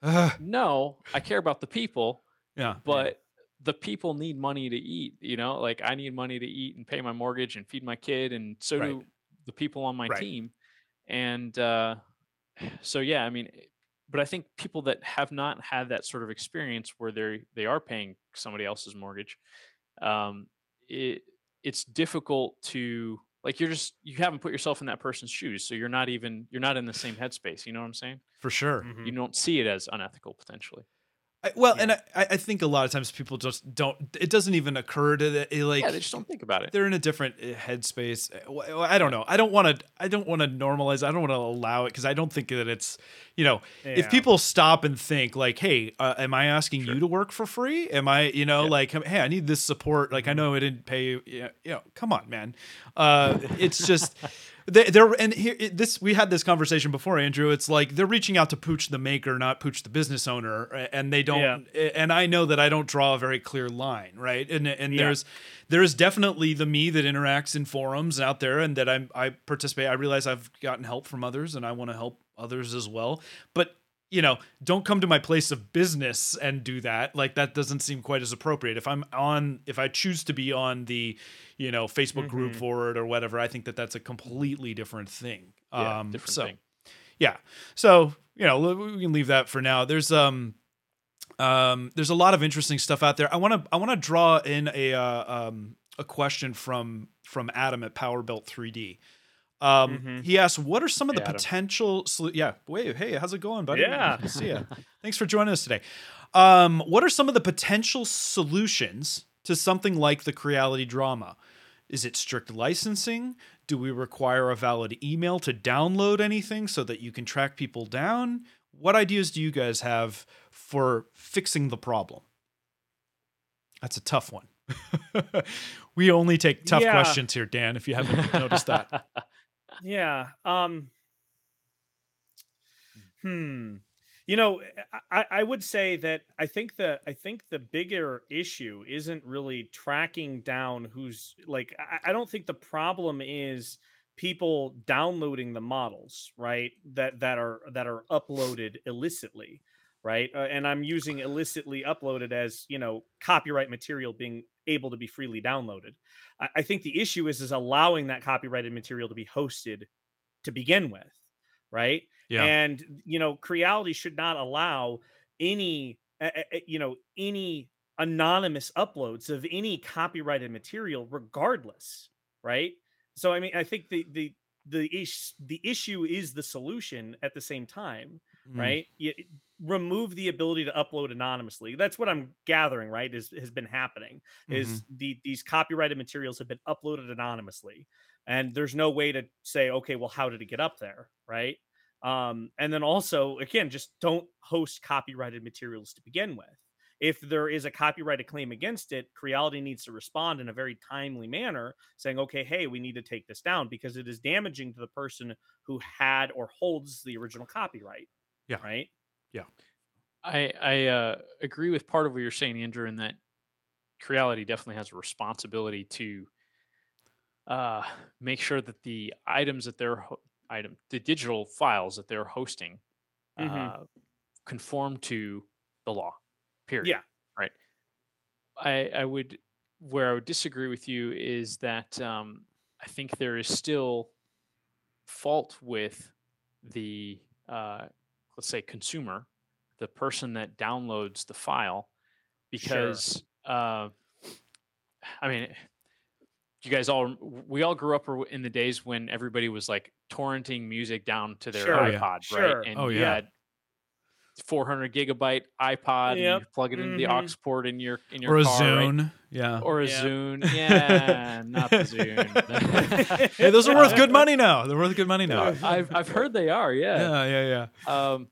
Speaker 1: Ugh,
Speaker 2: no, I care about the people,
Speaker 1: yeah.
Speaker 2: but the people need money to eat. You know, like I need money to eat and pay my mortgage and feed my kid, and so
Speaker 1: Right.
Speaker 2: do the people on my
Speaker 1: Right.
Speaker 2: team. And uh, so, yeah, I mean, eh, but I think people that have not had that sort of experience where they they are paying somebody else's mortgage, um, it it's difficult to like you're just you haven't put yourself in that person's shoes, so you're not even you're not in the same headspace. You know what I'm saying?
Speaker 1: For sure.
Speaker 3: Mhm.
Speaker 2: You don't see it as unethical potentially.
Speaker 1: I, well, and I, I think a lot of times people just don't. It doesn't even occur to the, like
Speaker 2: yeah, they just don't think about it.
Speaker 1: they're in a different uh, headspace. Uh, I don't know. I don't want to. I don't want to normalize. I don't want to allow it because I don't think that it's. You know, if people stop and think like, "Hey, uh, am I asking
Speaker 2: Sure.
Speaker 1: you to work for free? Am I, you know,
Speaker 2: Yeah.
Speaker 1: like, hey, I need this support. Like, I
Speaker 3: Mhm.
Speaker 1: know I didn't pay you. Yeah, you know, come on, man. Uh, it's just they, they're and here this we had this conversation before, Andrew. It's like they're reaching out to Pooch the maker, not Pooch the business owner, and they don't. And I know that I don't draw a very clear line, right? And and
Speaker 3: Yeah.
Speaker 1: there's there is definitely the me that interacts in forums out there, and that I I participate. I realize I've gotten help from others, and I want to help others as well, but you know, don't come to my place of business and do that. Like that doesn't seem quite as appropriate. If I'm on, if I choose to be on the, you know, Facebook group
Speaker 3: Mhm.
Speaker 1: for it or whatever, I think that that's a completely different thing.
Speaker 2: Yeah,
Speaker 1: um,
Speaker 2: different
Speaker 1: so
Speaker 2: thing.
Speaker 1: yeah, so you know, we can leave that for now. There's um, um, there's a lot of interesting stuff out there. I want to I want to draw in a uh, um a question from from Adam at Power Belt 3D. Um,
Speaker 3: Mhm.
Speaker 1: he asked, "What are some of the
Speaker 2: Hey,
Speaker 1: potential? Solu- yeah, wait, hey, how's it going, buddy?
Speaker 3: Yeah.
Speaker 1: See you. Thanks for joining us today. Um, what are some of the potential solutions to something like the Creality drama? Is it strict licensing? Do we require a valid email to download anything so that you can track people down? What ideas do you guys have for fixing the problem? That's a tough one. we only take tough
Speaker 3: Yeah.
Speaker 1: questions here, Dan, if you haven't noticed that.
Speaker 3: Yeah. Um Hmm. You know, I, I would say that I think the I think the bigger issue isn't really tracking down who's like I, I don't think the problem is people downloading the models, right? That that are that are uploaded illicitly, right? Uh, and I'm using illicitly uploaded as, you know, copyright material being able to be freely downloaded. I, I think the issue is is allowing that copyrighted material to be hosted to begin with, right?
Speaker 1: Yeah.
Speaker 3: And you know, Creality should not allow any uh, you know any anonymous uploads of any copyrighted material, regardless, right? So I mean, I think the the the ish the issue is the solution at the same time,
Speaker 1: Mm.
Speaker 3: right? You, remove the ability to upload anonymously. That's what I'm gathering, right? Is has been happening. Is the these copyrighted materials have been uploaded anonymously, and there's no way to say, okay, well, how did it get up there, right? Um, and then also, again, just don't host copyrighted materials to begin with. If there is a copyrighted claim against it, Creality needs to respond in a very timely manner, saying, okay, hey, we need to take this down because it is damaging to the person who had or holds the original copyright.
Speaker 1: Yeah.
Speaker 3: Right. Yeah.
Speaker 2: I I uh, agree with part of what you're saying, Andrew, in that Creality definitely has a responsibility to uh, make sure that the items that they're ho- item the digital files that they're hosting
Speaker 3: Mhm.
Speaker 2: uh, conform to the law. Period.
Speaker 3: Yeah.
Speaker 2: Right. I I would where I would disagree with you is that um, I think there is still fault with the uh, let's say consumer, the person that downloads the file, because uh, I mean, you guys all we all grew up in the days when everybody was like torrenting music down to their
Speaker 3: Sure,
Speaker 1: Oh, yeah.
Speaker 2: iPod,
Speaker 3: Sure.
Speaker 2: right? And
Speaker 1: Oh,
Speaker 2: you
Speaker 1: yeah.
Speaker 2: had 400 gigabyte iPod, and you plug it into the
Speaker 3: Mhm.
Speaker 2: aux port in your in your
Speaker 1: Or a
Speaker 2: car, right?
Speaker 1: Zune. Yeah.
Speaker 2: or a
Speaker 3: Yeah.
Speaker 2: Zune. Yeah, not the Zune.
Speaker 1: Hey, those are worth good money now. They're worth good money now.
Speaker 2: I've I've heard they are. Yeah.
Speaker 1: Yeah, yeah, yeah.
Speaker 2: Um,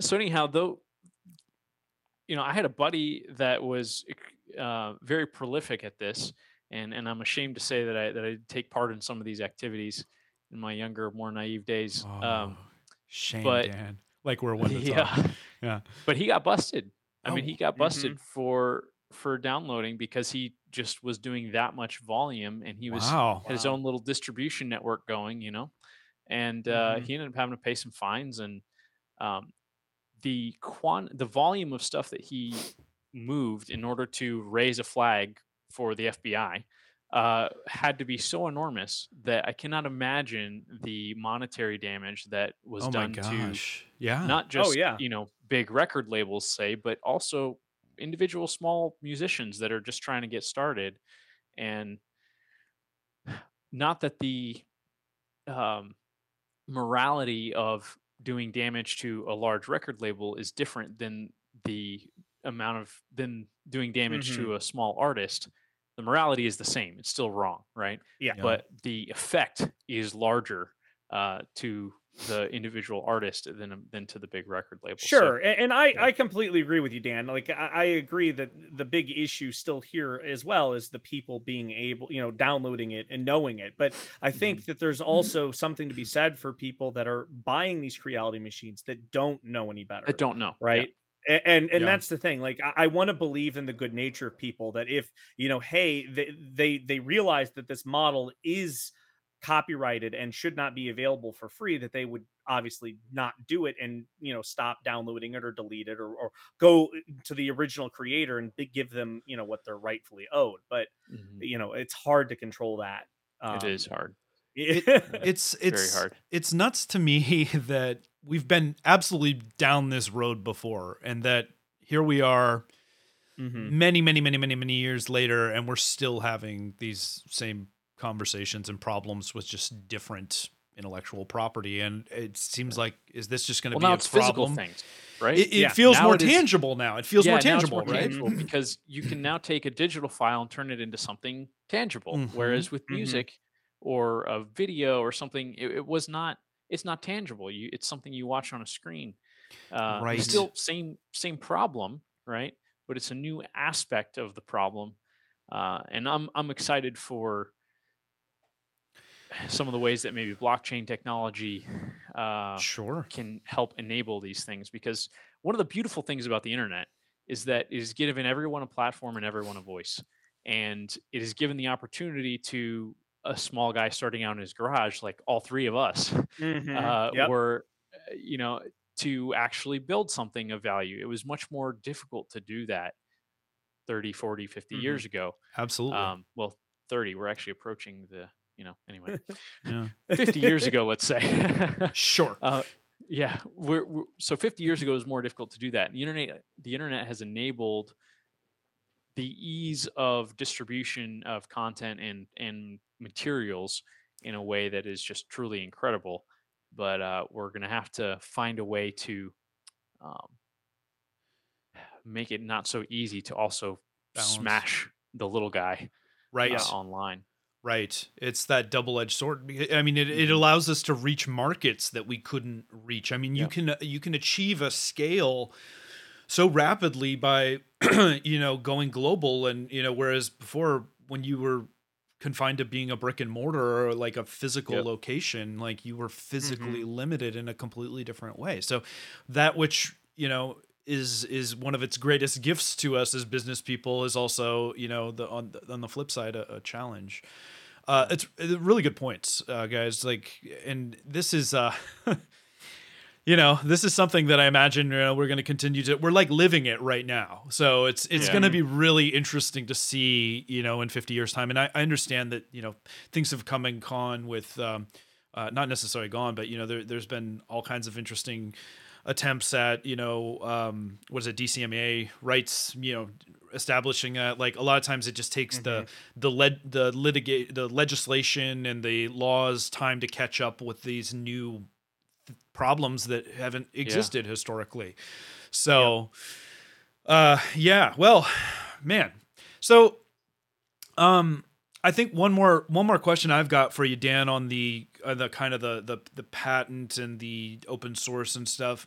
Speaker 2: so anyhow, though, you know, I had a buddy that was uh, very prolific at this, and and I'm ashamed to say that I that I take part in some of these activities in my younger, more naive days. Um,
Speaker 1: Oh, shame,
Speaker 2: but-
Speaker 1: Dan. Like we're one that's
Speaker 2: yeah,
Speaker 1: on. Yeah.
Speaker 2: but he got busted. I mean,
Speaker 1: Oh,
Speaker 2: he got busted
Speaker 3: mhm.
Speaker 2: for for downloading because he just was doing that much volume, and he was
Speaker 1: wow.
Speaker 2: had his
Speaker 3: Wow.
Speaker 2: own little distribution network going, you know, and uh,
Speaker 3: Mhm.
Speaker 2: he ended up having to pay some fines and um, the quan the volume of stuff that he moved in order to raise a flag for the FBI uh, had to be so enormous that I cannot imagine the monetary damage that was
Speaker 1: Oh my
Speaker 2: done to.
Speaker 1: Yeah.
Speaker 2: not just oh,
Speaker 3: yeah.
Speaker 2: you know big record labels say, but also individual small musicians that are just trying to get started, and not that the um, morality of doing damage to a large record label is different than the amount of than doing damage to a small artist. The morality is the same. It's still wrong, right?
Speaker 3: Yeah.
Speaker 1: Yeah.
Speaker 2: But the effect is larger uh, to the individual artist than than to the big record label.
Speaker 3: Sure, a- and, I
Speaker 2: yeah.
Speaker 3: I completely agree with you, Dan. Like I, I agree that the big issue still here as well is the people being able, you know, downloading it and knowing it. But I think
Speaker 2: Mm-hmm.
Speaker 3: that there's also something to be said for people that are buying these Creality machines that don't know any better
Speaker 2: I don't know. Yeah.
Speaker 3: right A- and and
Speaker 1: Yeah.
Speaker 3: that's the thing like i, I want to believe in the good nature of people that if you know hey they, they they realize that this model is copyrighted and should not be available for free that they would obviously not do it and you know stop downloading it or delete it or, or go to the original creator and bi- give them you know what they're rightfully owed but
Speaker 2: Mhm.
Speaker 3: you know it's hard to control that
Speaker 2: it
Speaker 3: Um,
Speaker 2: is hard.
Speaker 1: It's
Speaker 2: Very
Speaker 1: it's
Speaker 2: hard.
Speaker 1: it's nuts to me that we've been absolutely down this road before and that here we are
Speaker 3: mhm.
Speaker 1: many many many many many years later and we're still having these same conversations and problems with just different intellectual property and it seems like is this just going to
Speaker 2: Well,
Speaker 1: be
Speaker 2: now
Speaker 1: a
Speaker 2: it's physical things, right?
Speaker 1: it, it
Speaker 3: Yeah,
Speaker 1: feels
Speaker 2: now
Speaker 1: more
Speaker 2: it is-
Speaker 1: tangible now it feels
Speaker 2: yeah,
Speaker 1: more tangible right
Speaker 2: tangible because you can now take a digital file and turn it into something tangible.
Speaker 1: Mhm.
Speaker 2: Whereas with
Speaker 3: Mhm.
Speaker 2: music or a video or something, it, it was not. It's not tangible. You, it's something you watch on a screen. Uh,
Speaker 1: Right.
Speaker 2: Still, same same problem, right? But it's a new aspect of the problem, uh, and I'm I'm excited for some of the ways that maybe blockchain technology uh,
Speaker 1: sure
Speaker 2: can help enable these things because one of the beautiful things about the internet is that it has given everyone a platform and everyone a voice and it has given the opportunity to a small guy starting out in his garage like all three of us
Speaker 3: Mhm.
Speaker 2: uh,
Speaker 3: Yep.
Speaker 2: were uh, you know to actually build something of value it was much more difficult to do that 30 40 50 years ago
Speaker 1: absolutely
Speaker 2: um, well 30 we're actually approaching the you know anyway
Speaker 1: yeah
Speaker 2: 50 years ago let's say
Speaker 1: sure
Speaker 2: uh, yeah, we're, we're so 50 years ago it was more difficult to do that. The internet, the internet has enabled the ease of distribution of content and and materials in a way that is just truly incredible. but uh, we're gonna have to find a way to um, make it not so easy to also
Speaker 1: Balance.
Speaker 2: smash the little guy
Speaker 1: Right.
Speaker 2: uh, online.
Speaker 1: Right. It's that double edged sword. I mean, it, it
Speaker 2: Mhm.
Speaker 1: allows us to reach markets that we couldn't reach. I mean, you can you can achieve a scale so rapidly by you know going global and you know whereas before when you were confined to being a brick and mortar or like a physical
Speaker 2: Yep.
Speaker 1: location like you were physically limited in a completely different way. So that which you know is is one of its greatest gifts to us as business people is also you know the on the, on the flip side a, a challenge. Uh it's uh, really good points uh guys like and this is uh you know this is something that i imagine you know, we're going to continue to we're like living it right now. So it's it's
Speaker 2: Yeah.
Speaker 1: going to be really interesting to see you know in 50 years time. And i, I understand that you know things have come and gone with um uh, not necessarily gone but you know there, there's been all kinds of interesting attempts at you know um what is it dcma rights you know establishing that. Like a lot of times it just takes the the led the litigate the legislation and the laws time to catch up with these new problems that haven't existed historically. So uh yeah well man. So um i think one more one more question i've got for you dan on the uh, the kind of the, the the patent and the open source and stuff.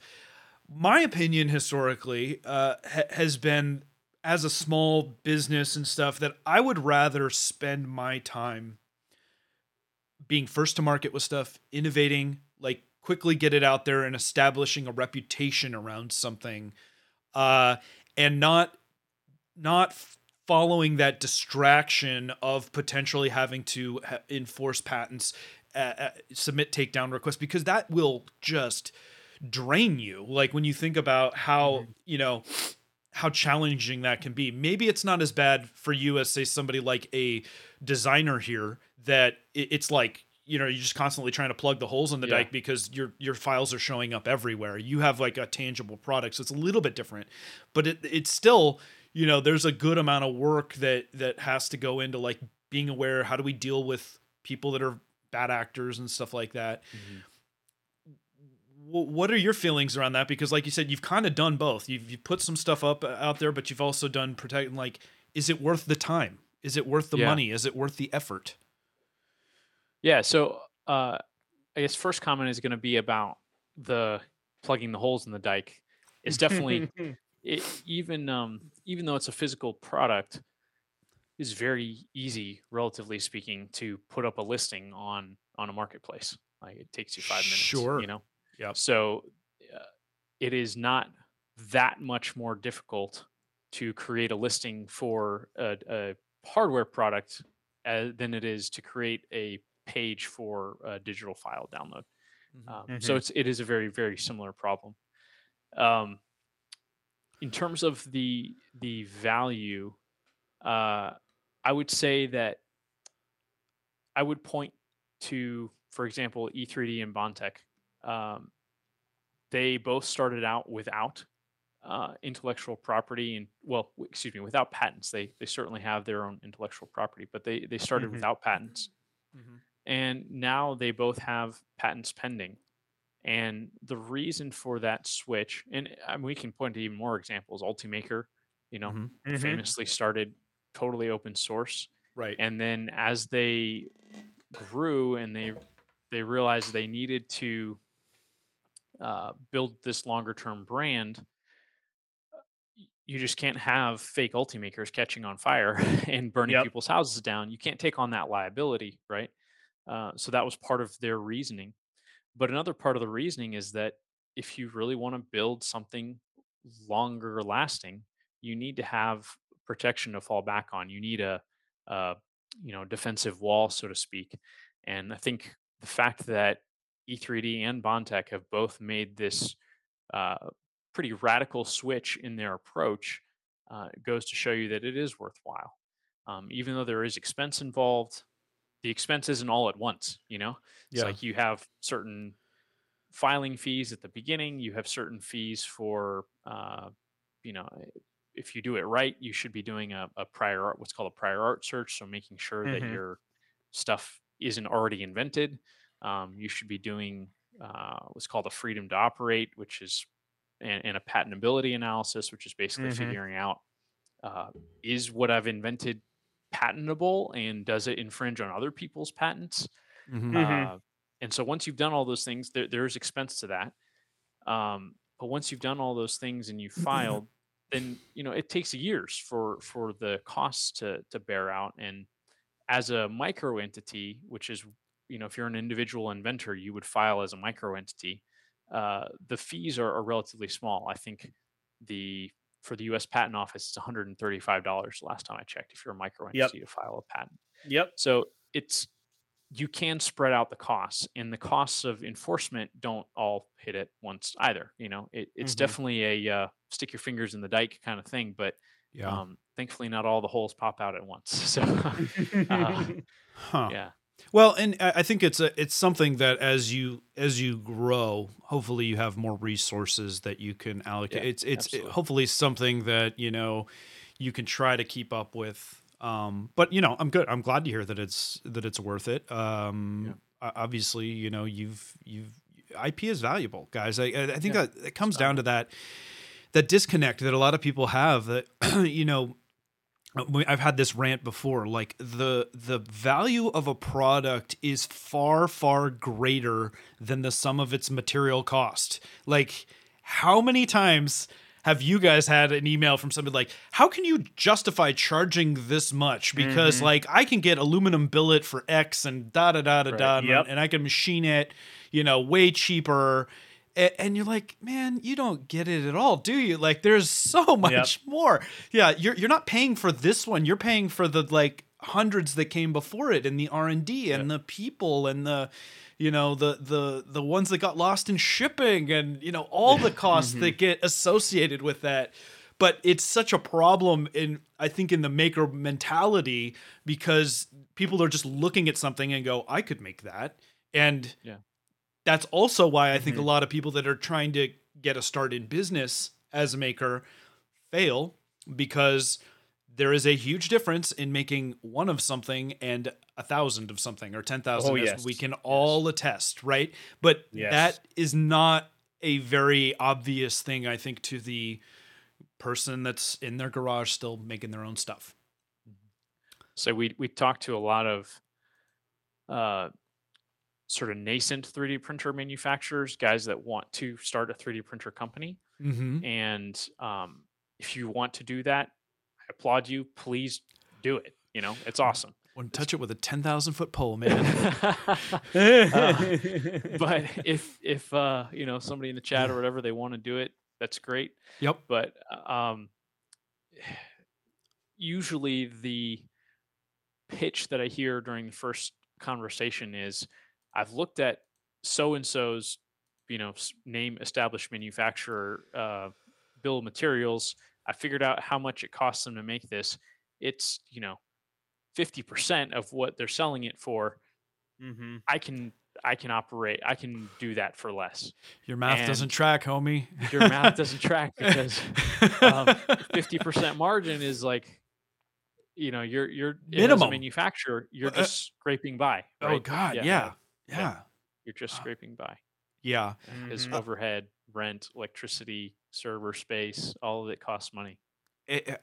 Speaker 1: My opinion historically uh ha- has been as a small business and stuff that i would rather spend my time being first to market with stuff innovating like quickly get it out there and establishing a reputation around something uh and not not following that distraction of potentially having to ha- enforce patents uh, uh, submit takedown requests because that will just drain you. Like when you think about how you know how challenging that can be. Maybe it's not as bad for you as say somebody like a designer here that it's like you know you're just constantly trying to plug the holes in the
Speaker 2: Yeah.
Speaker 1: dike because your your files are showing up everywhere. You have like a tangible product so it's a little bit different. But it it's still you know there's a good amount of work that that has to go into like being aware how do we deal with people that are bad actors and stuff like that. Wh- what are your feelings around that? Because like you said you've kind of done both. You've, you've put some stuff up uh, out there but you've also done protecting like is it worth the time? Is it worth the
Speaker 2: Yeah.
Speaker 1: money? Is it worth the effort
Speaker 2: Yeah. So uh, I guess first comment is going to be about the plugging the holes in the dike. It's definitely it, even um, even though it's a physical product, is very easy, relatively speaking, to put up a listing on on a marketplace. Like it takes you five minutes.
Speaker 1: Sure.
Speaker 2: You know.
Speaker 1: Yep.
Speaker 2: So uh, it is not that much more difficult to create a listing for a, a hardware product uh, than it is to create a page for a digital file download. Um, So
Speaker 3: Mhm.
Speaker 2: it's it is a very very similar problem. Um, in terms of the the value, uh, I would say that I would point to, for example, E3D and Bondtech. Um, they both started out without uh, intellectual property and well, excuse me, without patents. They they certainly have their own intellectual property, but they they started
Speaker 3: Mhm.
Speaker 2: without patents
Speaker 1: Mhm.
Speaker 2: And now they both have patents pending. And the reason for that switch, and I mean, we can point to even more examples. Ultimaker, you know,
Speaker 1: Mhm.
Speaker 3: Mhm.
Speaker 2: famously started totally open source,
Speaker 1: right
Speaker 2: and then as they grew and they they realized they needed to uh, build this longer term brand, you just can't have fake Ultimakers catching on fire and burning
Speaker 3: Yep.
Speaker 2: people's houses down. You can't take on that liability, right? Uh, so that was part of their reasoning. But another part of the reasoning is that if you really want to build something longer lasting, you need to have protection to fall back on. You need a, a you know defensive wall, so to speak. And I think the fact that E3D and Bondtech have both made this uh, pretty radical switch in their approach uh, goes to show you that it is worthwhile. Um, even though there is expense involved, the expense isn't all at once. You know, it's
Speaker 1: Yeah.
Speaker 2: like you have certain filing fees at the beginning. You have certain fees for, uh, you know, if you do it right, you should be doing a, a prior art, what's called a prior art search. So making sure that
Speaker 3: Mhm.
Speaker 2: your stuff isn't already invented. Um, you should be doing uh, what's called a freedom to operate, which is and, and a patentability analysis, which is basically
Speaker 3: Mhm.
Speaker 2: figuring out uh, is what I've invented patentable and does it infringe on other people's patents?
Speaker 1: Mhm.
Speaker 3: Mhm.
Speaker 2: Uh, and so once you've done all those things, there, there's expense to that. Um, but once you've done all those things and you filed, then you know it takes years for for the costs to to bear out. And as a micro entity, which is you know if you're an individual inventor, you would file as a micro entity. Uh, the fees are, are relatively small. I think the for the U.S. Patent Office, it's 135 dollars last time I checked. If you're a micro
Speaker 3: Yep.
Speaker 2: entity to file a patent.
Speaker 3: Yep.
Speaker 2: So it's you can spread out the costs, and the costs of enforcement don't all hit at once either. You know, it, it's
Speaker 3: Mhm.
Speaker 2: definitely a uh, stick your fingers in the dike kind of thing, but
Speaker 1: Yeah.
Speaker 2: um, thankfully not all the holes pop out at once. So uh,
Speaker 1: huh.
Speaker 2: yeah,
Speaker 1: Well, and I think it's a it's something that as you as you grow, hopefully you have more resources that you can allocate.
Speaker 2: Yeah,
Speaker 1: it's it's
Speaker 2: absolutely.
Speaker 1: hopefully something that you know you can try to keep up with. Um, but you know, I'm good. I'm glad to hear that it's that it's worth it. Um, o- obviously, you know, you've you've IP is valuable, guys. I I think
Speaker 2: Yeah,
Speaker 1: that it comes down to that that disconnect that a lot of people have. That you know, I've had this rant before. Like the the value of a product is far far greater than the sum of its material cost. Like how many times have you guys had an email from somebody like, "How can you justify charging this much?" Because
Speaker 3: Mhm.
Speaker 1: like I can get aluminum billet for X and da da da da
Speaker 2: Right.
Speaker 1: da, and- and I can machine it, you know, way cheaper. And you're like, man, you don't get it at all, do you? Like, there's so much more. Yeah, you're you're not paying for this one. You're paying for the like hundreds that came before it, and the R and D, and the people, and the, you know, the the the ones that got lost in shipping, and you know, all the costs that mm-hmm. get associated with that. But it's such a problem in I think in the maker mentality because people are just looking at something and go, I could make that, and
Speaker 2: Yeah.
Speaker 1: That's also why I think
Speaker 3: Mhm.
Speaker 1: a lot of people that are trying to get a start in business as a maker fail because there is a huge difference in making one of something and a thousand of something or 10,000
Speaker 3: Oh, yes.
Speaker 1: we can all attest, right? But
Speaker 3: Yes.
Speaker 1: that is not a very obvious thing I think to the person that's in their garage still making their own stuff.
Speaker 2: so we we talked to a lot of uh, sort of nascent 3D printer manufacturers, guys that want to start a 3D printer company.
Speaker 1: Mhm.
Speaker 2: And um, if you want to do that, I applaud you. Please do it. You know, it's awesome.
Speaker 1: Wouldn't touch it with a 10,000 foot pole, man.
Speaker 2: but if if uh, you know somebody in the chat or whatever they want to do it, that's great.
Speaker 1: yep.
Speaker 2: But uh, um, usually the pitch that I hear during the first conversation is, I've looked at so and so's, you know, s- name established manufacturer uh, bill of materials. I figured out how much it costs them to make this. It's you know, fifty percent of what they're selling it for.
Speaker 3: hmm
Speaker 2: I can I can operate. I can do that for less.
Speaker 1: Your math doesn't track, homie.
Speaker 2: Your math doesn't track because um, fifty percent margin is like, you know, you're you're as a
Speaker 1: Minimum.
Speaker 2: manufacturer, you're
Speaker 1: Uh,
Speaker 2: just scraping by.
Speaker 1: Oh? God, yeah,
Speaker 2: yeah,
Speaker 1: yeah,
Speaker 2: You're just scraping by.
Speaker 1: yeah.
Speaker 2: Because
Speaker 3: Mhm.
Speaker 2: overhead, rent, electricity, server space, all of it costs money.
Speaker 1: It, it,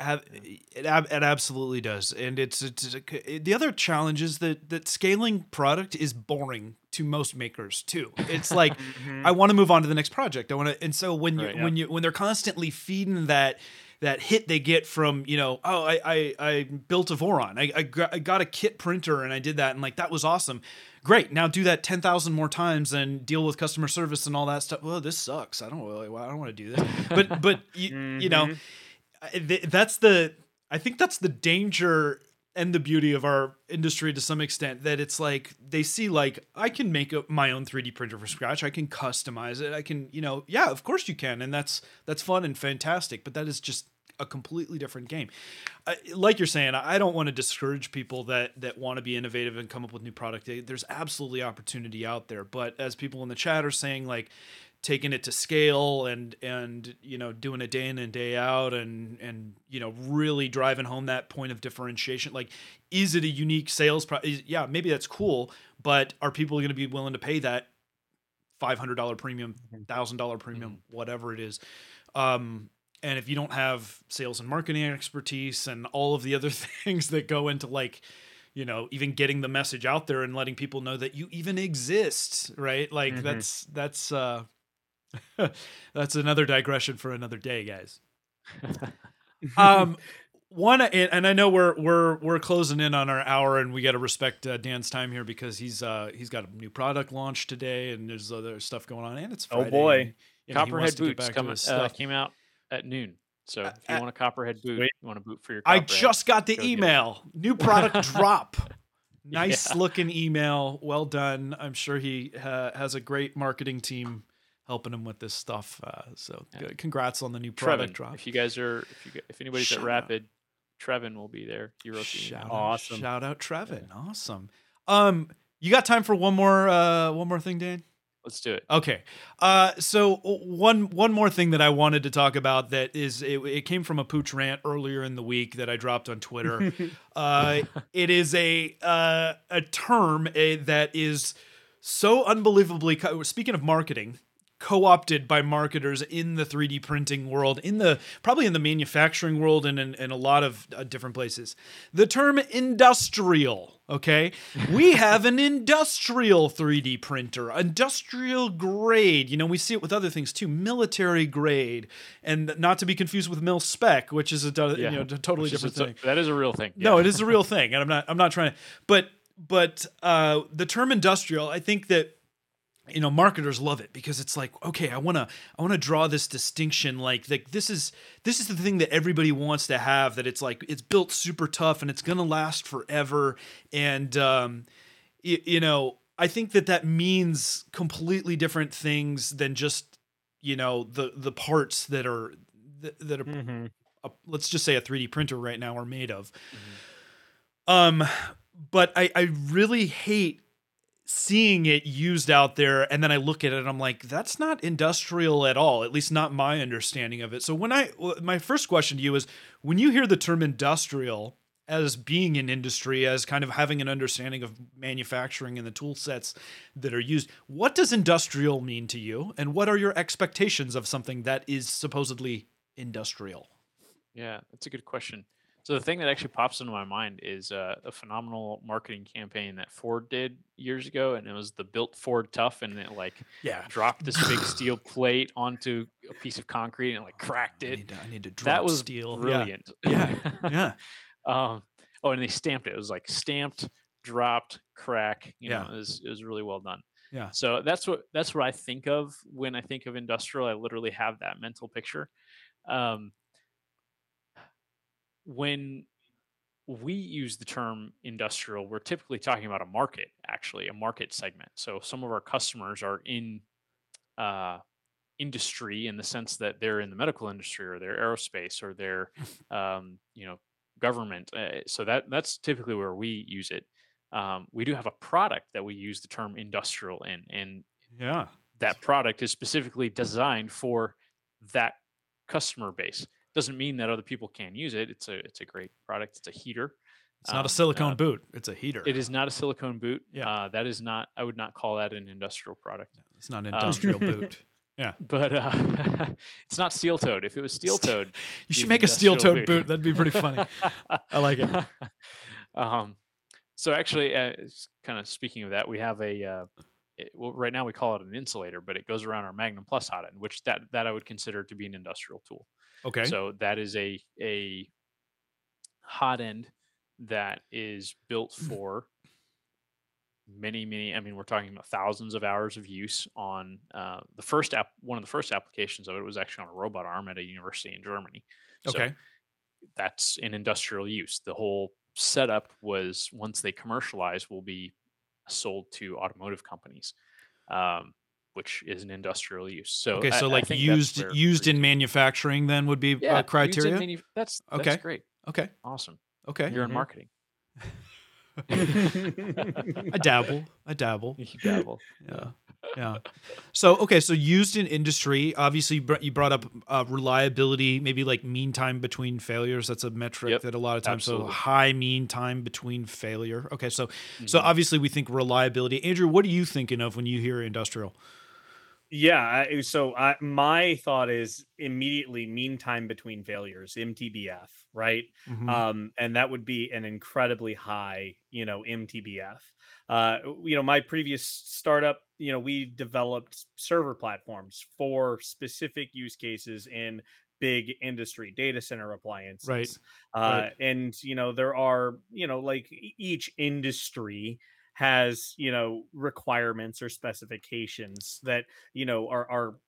Speaker 1: it, it absolutely does, and it's, it's a- the other challenge is that that scaling product is boring to most makers too. It's like
Speaker 3: Mhm.
Speaker 1: I want to move on to the next project. I want to, and so when you
Speaker 2: Right.
Speaker 1: when you when they're constantly feeding that that hit they get from you know oh I I, I built a Voron I, I got- I got a kit printer and I did that and like that was awesome. Great, now do that ten thousand more times and deal with customer service and all that stuff. Well, this sucks. I don't really I don't want to do this. But but you, you know
Speaker 3: Mhm.
Speaker 1: Th- that's the I think that's the danger and the beauty of our industry to some extent that it's like they see like I can make a, my own 3D printer from scratch. I can customize it. I can, you know, yeah, of course you can and that's that's fun and fantastic, but that is just a completely different game. Uh, like you're saying, I I don't want to discourage people that that want to be innovative and come up with new product. There's absolutely opportunity out there, but as people in the chat are saying like taking it to scale and and you know doing it day in and day out and and you know really driving home that point of differentiation like is it a unique sales pro is, yeah maybe that's cool but are people going to be willing to pay that five hundred dollar premium,
Speaker 3: Mhm.
Speaker 1: thousand dollar premium,
Speaker 2: Mhm.
Speaker 1: whatever it is. Um, and if you don't have sales and marketing expertise and all of the other things that go into like you know even getting the message out there and letting people know that you even exist right like
Speaker 3: Mhm.
Speaker 1: that's that's uh that's another digression for another day guys um one and and i know we're we're we're closing in on our hour and we got to respect uh, dan's time here because he's uh he's got a new product launch today and there's other stuff going on and it's
Speaker 3: Oh, boy.
Speaker 1: and, you know,
Speaker 2: Copperhead
Speaker 1: to
Speaker 2: boots
Speaker 1: back
Speaker 2: coming uh, came out at noon. So
Speaker 1: Uh,
Speaker 2: if you
Speaker 1: uh,
Speaker 2: want a Copperhead boot,
Speaker 3: Sweet.
Speaker 2: you want a boot for your.
Speaker 1: I just got the
Speaker 2: go
Speaker 1: email. New product drop. Nice
Speaker 2: Yeah.
Speaker 1: looking email. Well done. I'm sure he uh, has a great marketing team helping him with this stuff. Uh, so
Speaker 2: Yeah.
Speaker 1: congrats on the new product
Speaker 2: Trevin.
Speaker 1: drop.
Speaker 2: If you guys are, if you if anybody's
Speaker 1: Shout
Speaker 2: at
Speaker 1: out.
Speaker 2: Rapid, Trevin will be there. He wrote
Speaker 1: Shout
Speaker 2: email.
Speaker 1: out,
Speaker 3: Awesome.
Speaker 1: Shout out Trevin. Awesome. Um, you got time for one more uh one more thing, Dan?
Speaker 2: Let's do it.
Speaker 1: Okay. Uh, so one one more thing that I wanted to talk about that is it, it came from a pooch rant earlier in the week that I dropped on Twitter. uh, it is a uh, a term uh, that is so unbelievably. Co- speaking of marketing, co-opted by marketers in the 3D printing world, in the probably in the manufacturing world, and in, in a lot of uh, different places. The term industrial. Okay, we have an industrial 3D printer, industrial grade. You know, we see it with other things too, military grade, and not to be confused with mil spec, which is a do- you know a totally
Speaker 2: Which
Speaker 1: different
Speaker 2: a-
Speaker 1: thing.
Speaker 2: that is a real thing.
Speaker 1: No, it is a real thing, and I'm not I'm not trying to. But but uh, the term industrial, I think that you know marketers love it because it's like okay i want to i want to draw this distinction like like this is this is the thing that everybody wants to have that it's like it's built super tough and it's going to last forever and um you, you know i think that that means completely different things than just you know the the parts that are that, that are
Speaker 3: Mhm.
Speaker 1: a, let's just say a 3D printer right now are made of.
Speaker 2: Mhm.
Speaker 1: Um, but I, I really hate seeing it used out there and then I look at it and I'm like, that's not industrial at all, at least not my understanding of it. So when i my first question to you is when you hear the term industrial as being an industry, as kind of having an understanding of manufacturing and the tool sets that are used, what does industrial mean to you? And what are your expectations of something that is supposedly industrial?
Speaker 2: Yeah, that's a good question. So the thing that actually pops into my mind is uh, a phenomenal marketing campaign that Ford did years ago, and it was the built Ford Tough, and it like
Speaker 1: Yeah.
Speaker 2: dropped this big steel plate onto a piece of concrete and like cracked
Speaker 1: I
Speaker 2: it.
Speaker 1: need to, I need to drop
Speaker 2: That was
Speaker 1: steel. Yeah.
Speaker 2: brilliant.
Speaker 1: Yeah. Yeah.
Speaker 2: um, oh, and they stamped it. It was like stamped, dropped, crack. You
Speaker 1: Yeah.
Speaker 2: know, it was, it was really well done.
Speaker 1: Yeah.
Speaker 2: So that's what that's what I think of when I think of industrial. I literally have that mental picture. Um, when we use the term industrial, we're typically talking about a market, actually, a market segment. So some of our customers are in uh, industry in the sense that they're in the medical industry or they're aerospace or they're, um, you know, government. Uh, so that that's typically where we use it. Um, we do have a product that we use the term industrial in, and
Speaker 1: Yeah.
Speaker 2: that product is specifically designed for that customer base. Doesn't mean that other people can't use it. It's a it's a great product. It's a heater.
Speaker 1: It's not
Speaker 2: Um,
Speaker 1: a silicone
Speaker 2: uh,
Speaker 1: boot. It's a heater.
Speaker 2: It is not a silicone boot.
Speaker 1: Yeah.
Speaker 2: Uh, that is not. I would not call that an industrial product.
Speaker 1: It's not an
Speaker 2: um,
Speaker 1: industrial boot. Yeah.
Speaker 2: But uh, it's not steel toed. If it was steel toed,
Speaker 1: You should make a steel toed boot. That'd be pretty funny. I like it.
Speaker 2: um, so actually, uh, kind of speaking of that, we have a. It, well, right now we call it an insulator, but it goes around our Magnum Plus hot end, which that that I would consider to be an industrial tool.
Speaker 1: Okay.
Speaker 2: So that is a a hot end that is built for many many. I mean, we're talking about thousands of hours of use on uh, the first app. One of the first applications of it was actually on a robot arm at a university in Germany. So
Speaker 1: okay.
Speaker 2: that's an industrial use. The whole setup was once they commercialize will be sold to automotive companies, um, which is an industrial use. So
Speaker 1: okay. So
Speaker 2: I
Speaker 1: like
Speaker 2: think that's
Speaker 1: used used in manufacturing then would be
Speaker 2: yeah, used in
Speaker 1: criteria.
Speaker 2: manu- that's
Speaker 1: Okay.
Speaker 2: great.
Speaker 1: okay.
Speaker 2: Awesome.
Speaker 1: Okay.
Speaker 2: You're in
Speaker 3: Mhm.
Speaker 2: marketing.
Speaker 1: I dabble. I dabble.
Speaker 2: You dabble.
Speaker 1: Yeah. Yeah. So okay, so used in industry, obviously you brought up uh, reliability, maybe like mean time between failures. That's a metric
Speaker 2: Yep,
Speaker 1: that a lot of times.
Speaker 2: absolutely.
Speaker 1: So high mean time between failure. Okay, so so
Speaker 2: Mhm.
Speaker 1: obviously we think reliability. Andrew, what are you thinking of when you hear industrial?
Speaker 3: Yeah. I, so I, my thought is immediately mean time between failures, MTBF, right?
Speaker 1: Mhm.
Speaker 3: Um, and that would be an incredibly high, you know, MTBF. Uh, you know, my previous startup, you know, we developed server platforms for specific use cases in big industry data center appliances.
Speaker 1: Right.
Speaker 3: Uh,
Speaker 1: Right.
Speaker 3: and you know, there are, you know, like each industry has you know requirements or specifications that you know are are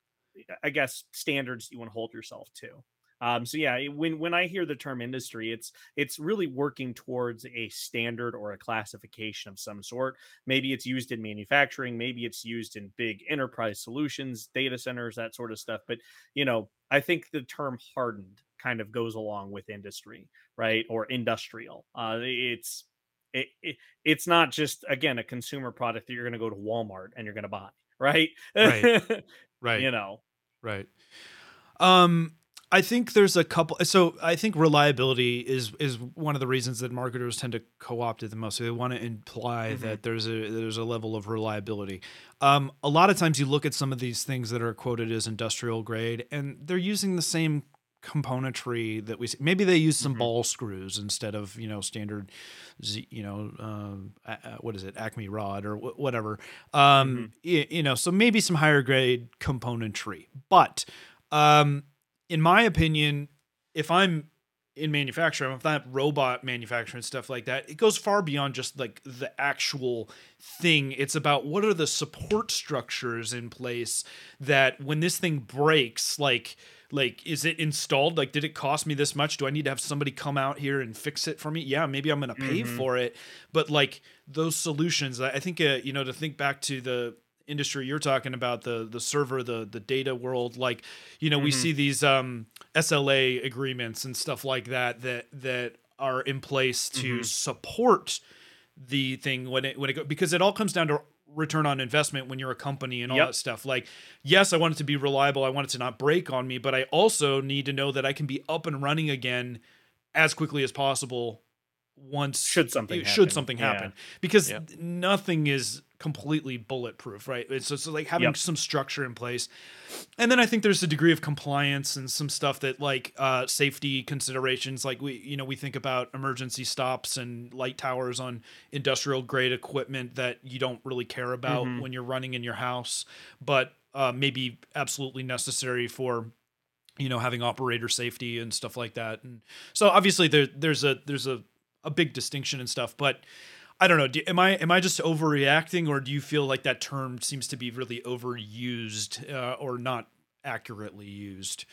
Speaker 3: i guess standards you want to hold yourself to um so yeah when when i hear the term industry it's it's really working towards a standard or a classification of some sort maybe it's used in manufacturing maybe it's used in big enterprise solutions data centers that sort of stuff but you know i think the term hardened kind of goes along with industry right or industrial uh it's it, it it's not just again a consumer product that you're going to go to Walmart and you're going to buy, right?
Speaker 1: Right. Right.
Speaker 3: you know.
Speaker 1: Right. Um, I think there's a couple. So I think reliability is is one of the reasons that marketers tend to co-opt it the most. They want to imply
Speaker 3: Mhm.
Speaker 1: that there's a there's a level of reliability. Um, a lot of times you look at some of these things that are quoted as industrial grade, and they're using the same componentry that we see. Maybe they use some
Speaker 3: Mhm.
Speaker 1: ball screws instead of you know standard, you know, um, what is it, Acme rod or wh- whatever. Um, y- you know, so maybe some higher grade componentry, but um, in my opinion, if I'm in manufacturing, if I'm robot manufacturing stuff like that, it goes far beyond just like the actual thing. It's about what are the support structures in place that when this thing breaks, like like is it installed? Like did it cost me this much? Do I need to have somebody come out here and fix it for me? Yeah, maybe I'm going to pay
Speaker 3: Mhm.
Speaker 1: for it, but like those solutions, I I think uh, you know to think back to the industry you're talking about the the server the the data world like you know we
Speaker 3: Mhm.
Speaker 1: see these um SLA agreements and stuff like that that that are in place to
Speaker 3: Mhm.
Speaker 1: support the thing when it when it go because it all comes down to return on investment when you're a company and all
Speaker 3: Yep.
Speaker 1: that stuff like yes i want it to be reliable i want it to not break on me but i also need to know that i can be up and running again as quickly as possible once
Speaker 3: Should something
Speaker 1: should
Speaker 3: happen.
Speaker 1: something
Speaker 3: Yeah.
Speaker 1: happen because
Speaker 2: Yep.
Speaker 1: nothing is completely bulletproof right it's just like having
Speaker 3: Yep.
Speaker 1: some structure in place and then i think there's a degree of compliance and some stuff that like uh safety considerations like we you know we think about emergency stops and light towers on industrial grade equipment that you don't really care about
Speaker 3: Mhm.
Speaker 1: when you're running in your house but uh maybe absolutely necessary for you know having operator safety and stuff like that and so obviously there there's a there's a a big distinction and stuff but i don't know do, am i am i just overreacting or do you feel like that term seems to be really overused uh, or not accurately used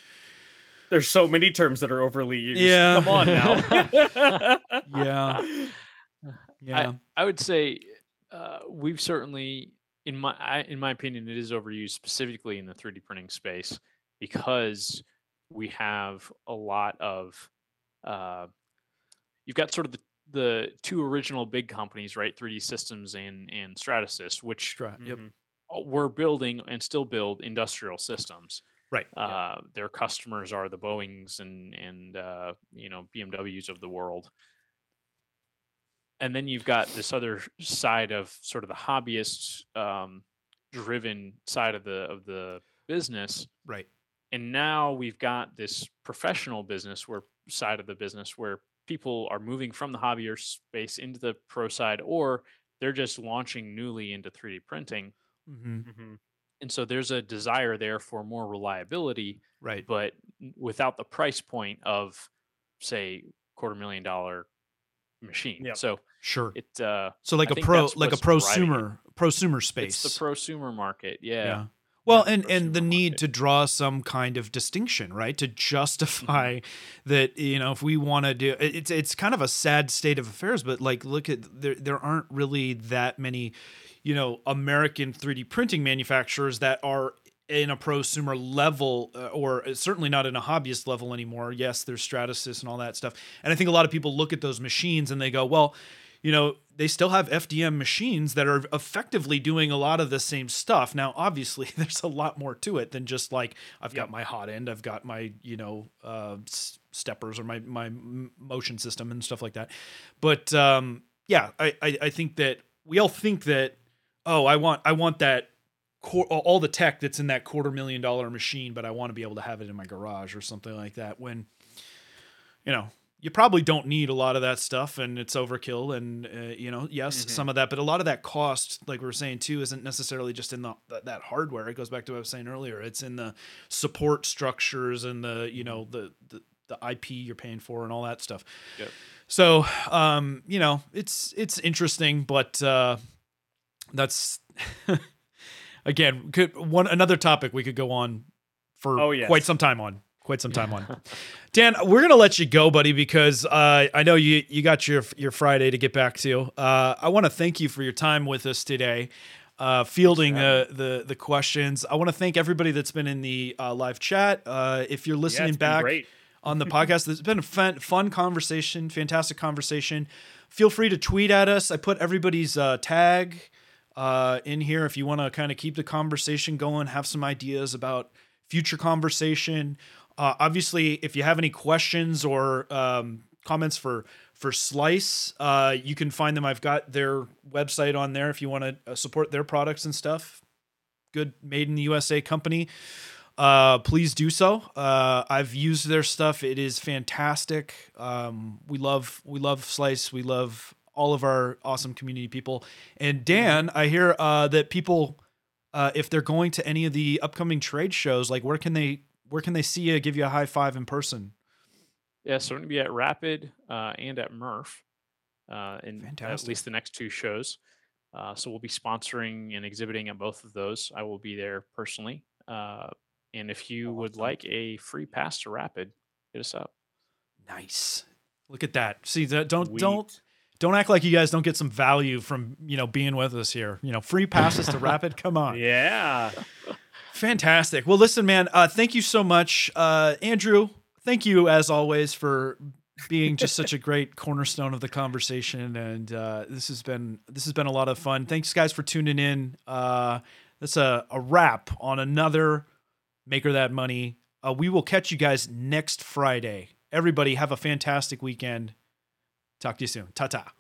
Speaker 3: There's so many terms that are overly used.
Speaker 1: Yeah.
Speaker 3: Come on now.
Speaker 1: yeah yeah
Speaker 2: I would say uh, we've certainly, in my I, in my opinion, it is overused specifically in the 3D printing space because we have a lot of. Uh, you've got sort of the, the two original big companies, right? 3D Systems and and Stratasys, which
Speaker 1: Stra- yep
Speaker 3: Mhm.
Speaker 2: uh, were building and still build industrial systems.
Speaker 1: right
Speaker 2: Uh, Their customers are the Boeing's and and uh, you know BMWs of the world. And then you've got this other side of sort of the hobbyist um, driven side of the of the business.
Speaker 1: right
Speaker 2: And now we've got this professional business where side of the business where people are moving from the hobby or space into the pro side, or they're just launching newly into 3D printing
Speaker 1: hmm
Speaker 3: Mhm.
Speaker 2: and so there's a desire there for more reliability
Speaker 1: right
Speaker 2: but without the price point of say quarter million dollar machine
Speaker 3: Yep.
Speaker 2: so
Speaker 1: sure
Speaker 2: it uh
Speaker 1: so like
Speaker 2: I
Speaker 1: a pro like a
Speaker 2: what's driving it.
Speaker 1: prosumer prosumer space
Speaker 2: it's the prosumer market Yeah. yeah, Well,
Speaker 1: and and the need
Speaker 2: market.
Speaker 1: to draw some kind of distinction, right? To justify that you know if we want to do it's it's kind of a sad state of affairs, but like look at there there aren't really that many, you know, American 3D printing manufacturers that are in a prosumer level uh, or certainly not in a hobbyist level anymore. Yes, there's Stratasys and all that stuff. And I think a lot of people look at those machines and they go, "Well, you know, they still have FDM machines that are effectively doing a lot of the same stuff. Now, obviously, there's a lot more to it than just like I've got my hot end, I've got my you know uh, steppers or my my motion system and stuff like that. But um, yeah, I, I I think that we all think that oh, I want I want that all the tech that's in that quarter million dollar machine, but I want to be able to have it in my garage or something like that. When you know you probably don't need a lot of that stuff and it's overkill and uh, you know yes
Speaker 2: Mhm.
Speaker 1: some of that but a lot of that cost like we were saying too isn't necessarily just in the that, that hardware it goes back to what i was saying earlier it's in the support structures and the you know the the, the ip you're paying for and all that stuff
Speaker 2: Yep.
Speaker 1: so um you know it's it's interesting but uh that's again could one another topic we could go on for
Speaker 3: Oh, yes.
Speaker 1: quite some time on quite some time on Dan, we're gonna let you go, buddy, because uh, I know you you got your your Friday to get back to. Uh, I want to thank you for your time with us today, uh, fielding uh, the the questions. I want to thank everybody that's been in the uh, live chat. Uh, if you're listening
Speaker 3: it's
Speaker 1: back on the podcast, it's been a fun, fun conversation, fantastic conversation. Feel free to tweet at us. I put everybody's uh, tag uh, in here if you want to kind of keep the conversation going, have some ideas about future conversation. Uh, obviously, if you have any questions or um, comments for for Slice, uh, you can find them. I've got their website on there if you want to uh, support their products and stuff. Good, made in the USA company. Uh, please do so. Uh, I've used their stuff. It is fantastic. Um, we love we love Slice. We love all of our awesome community people. And Dan, I hear uh, that people, uh, if they're going to any of the upcoming trade shows, like where can they where can they see you, give you a high five in person?
Speaker 2: Yeah, so we're going to be at Rapid uh, and at MRRF uh, in at least the next two shows. Uh, so we'll be sponsoring and exhibiting at both of those. I will be there personally. Uh, and if you would
Speaker 3: Awesome.
Speaker 2: like a free pass to Rapid, hit us up.
Speaker 1: Nice. Look at that. See that don't don't don't act like you guys don't get some value from you know being with us here. You know, free passes to Rapid. Come on.
Speaker 3: Yeah.
Speaker 1: Fantastic. Well, listen, man. Uh, thank you so much, uh, Andrew. Thank you as always for being just such a great cornerstone of the conversation. And uh, this has been this has been a lot of fun. Thanks, guys, for tuning in. Uh, that's a, a wrap on another Maker That Money. Uh, we will catch you guys next Friday. Everybody, have a fantastic weekend. Talk to you soon. Ta ta.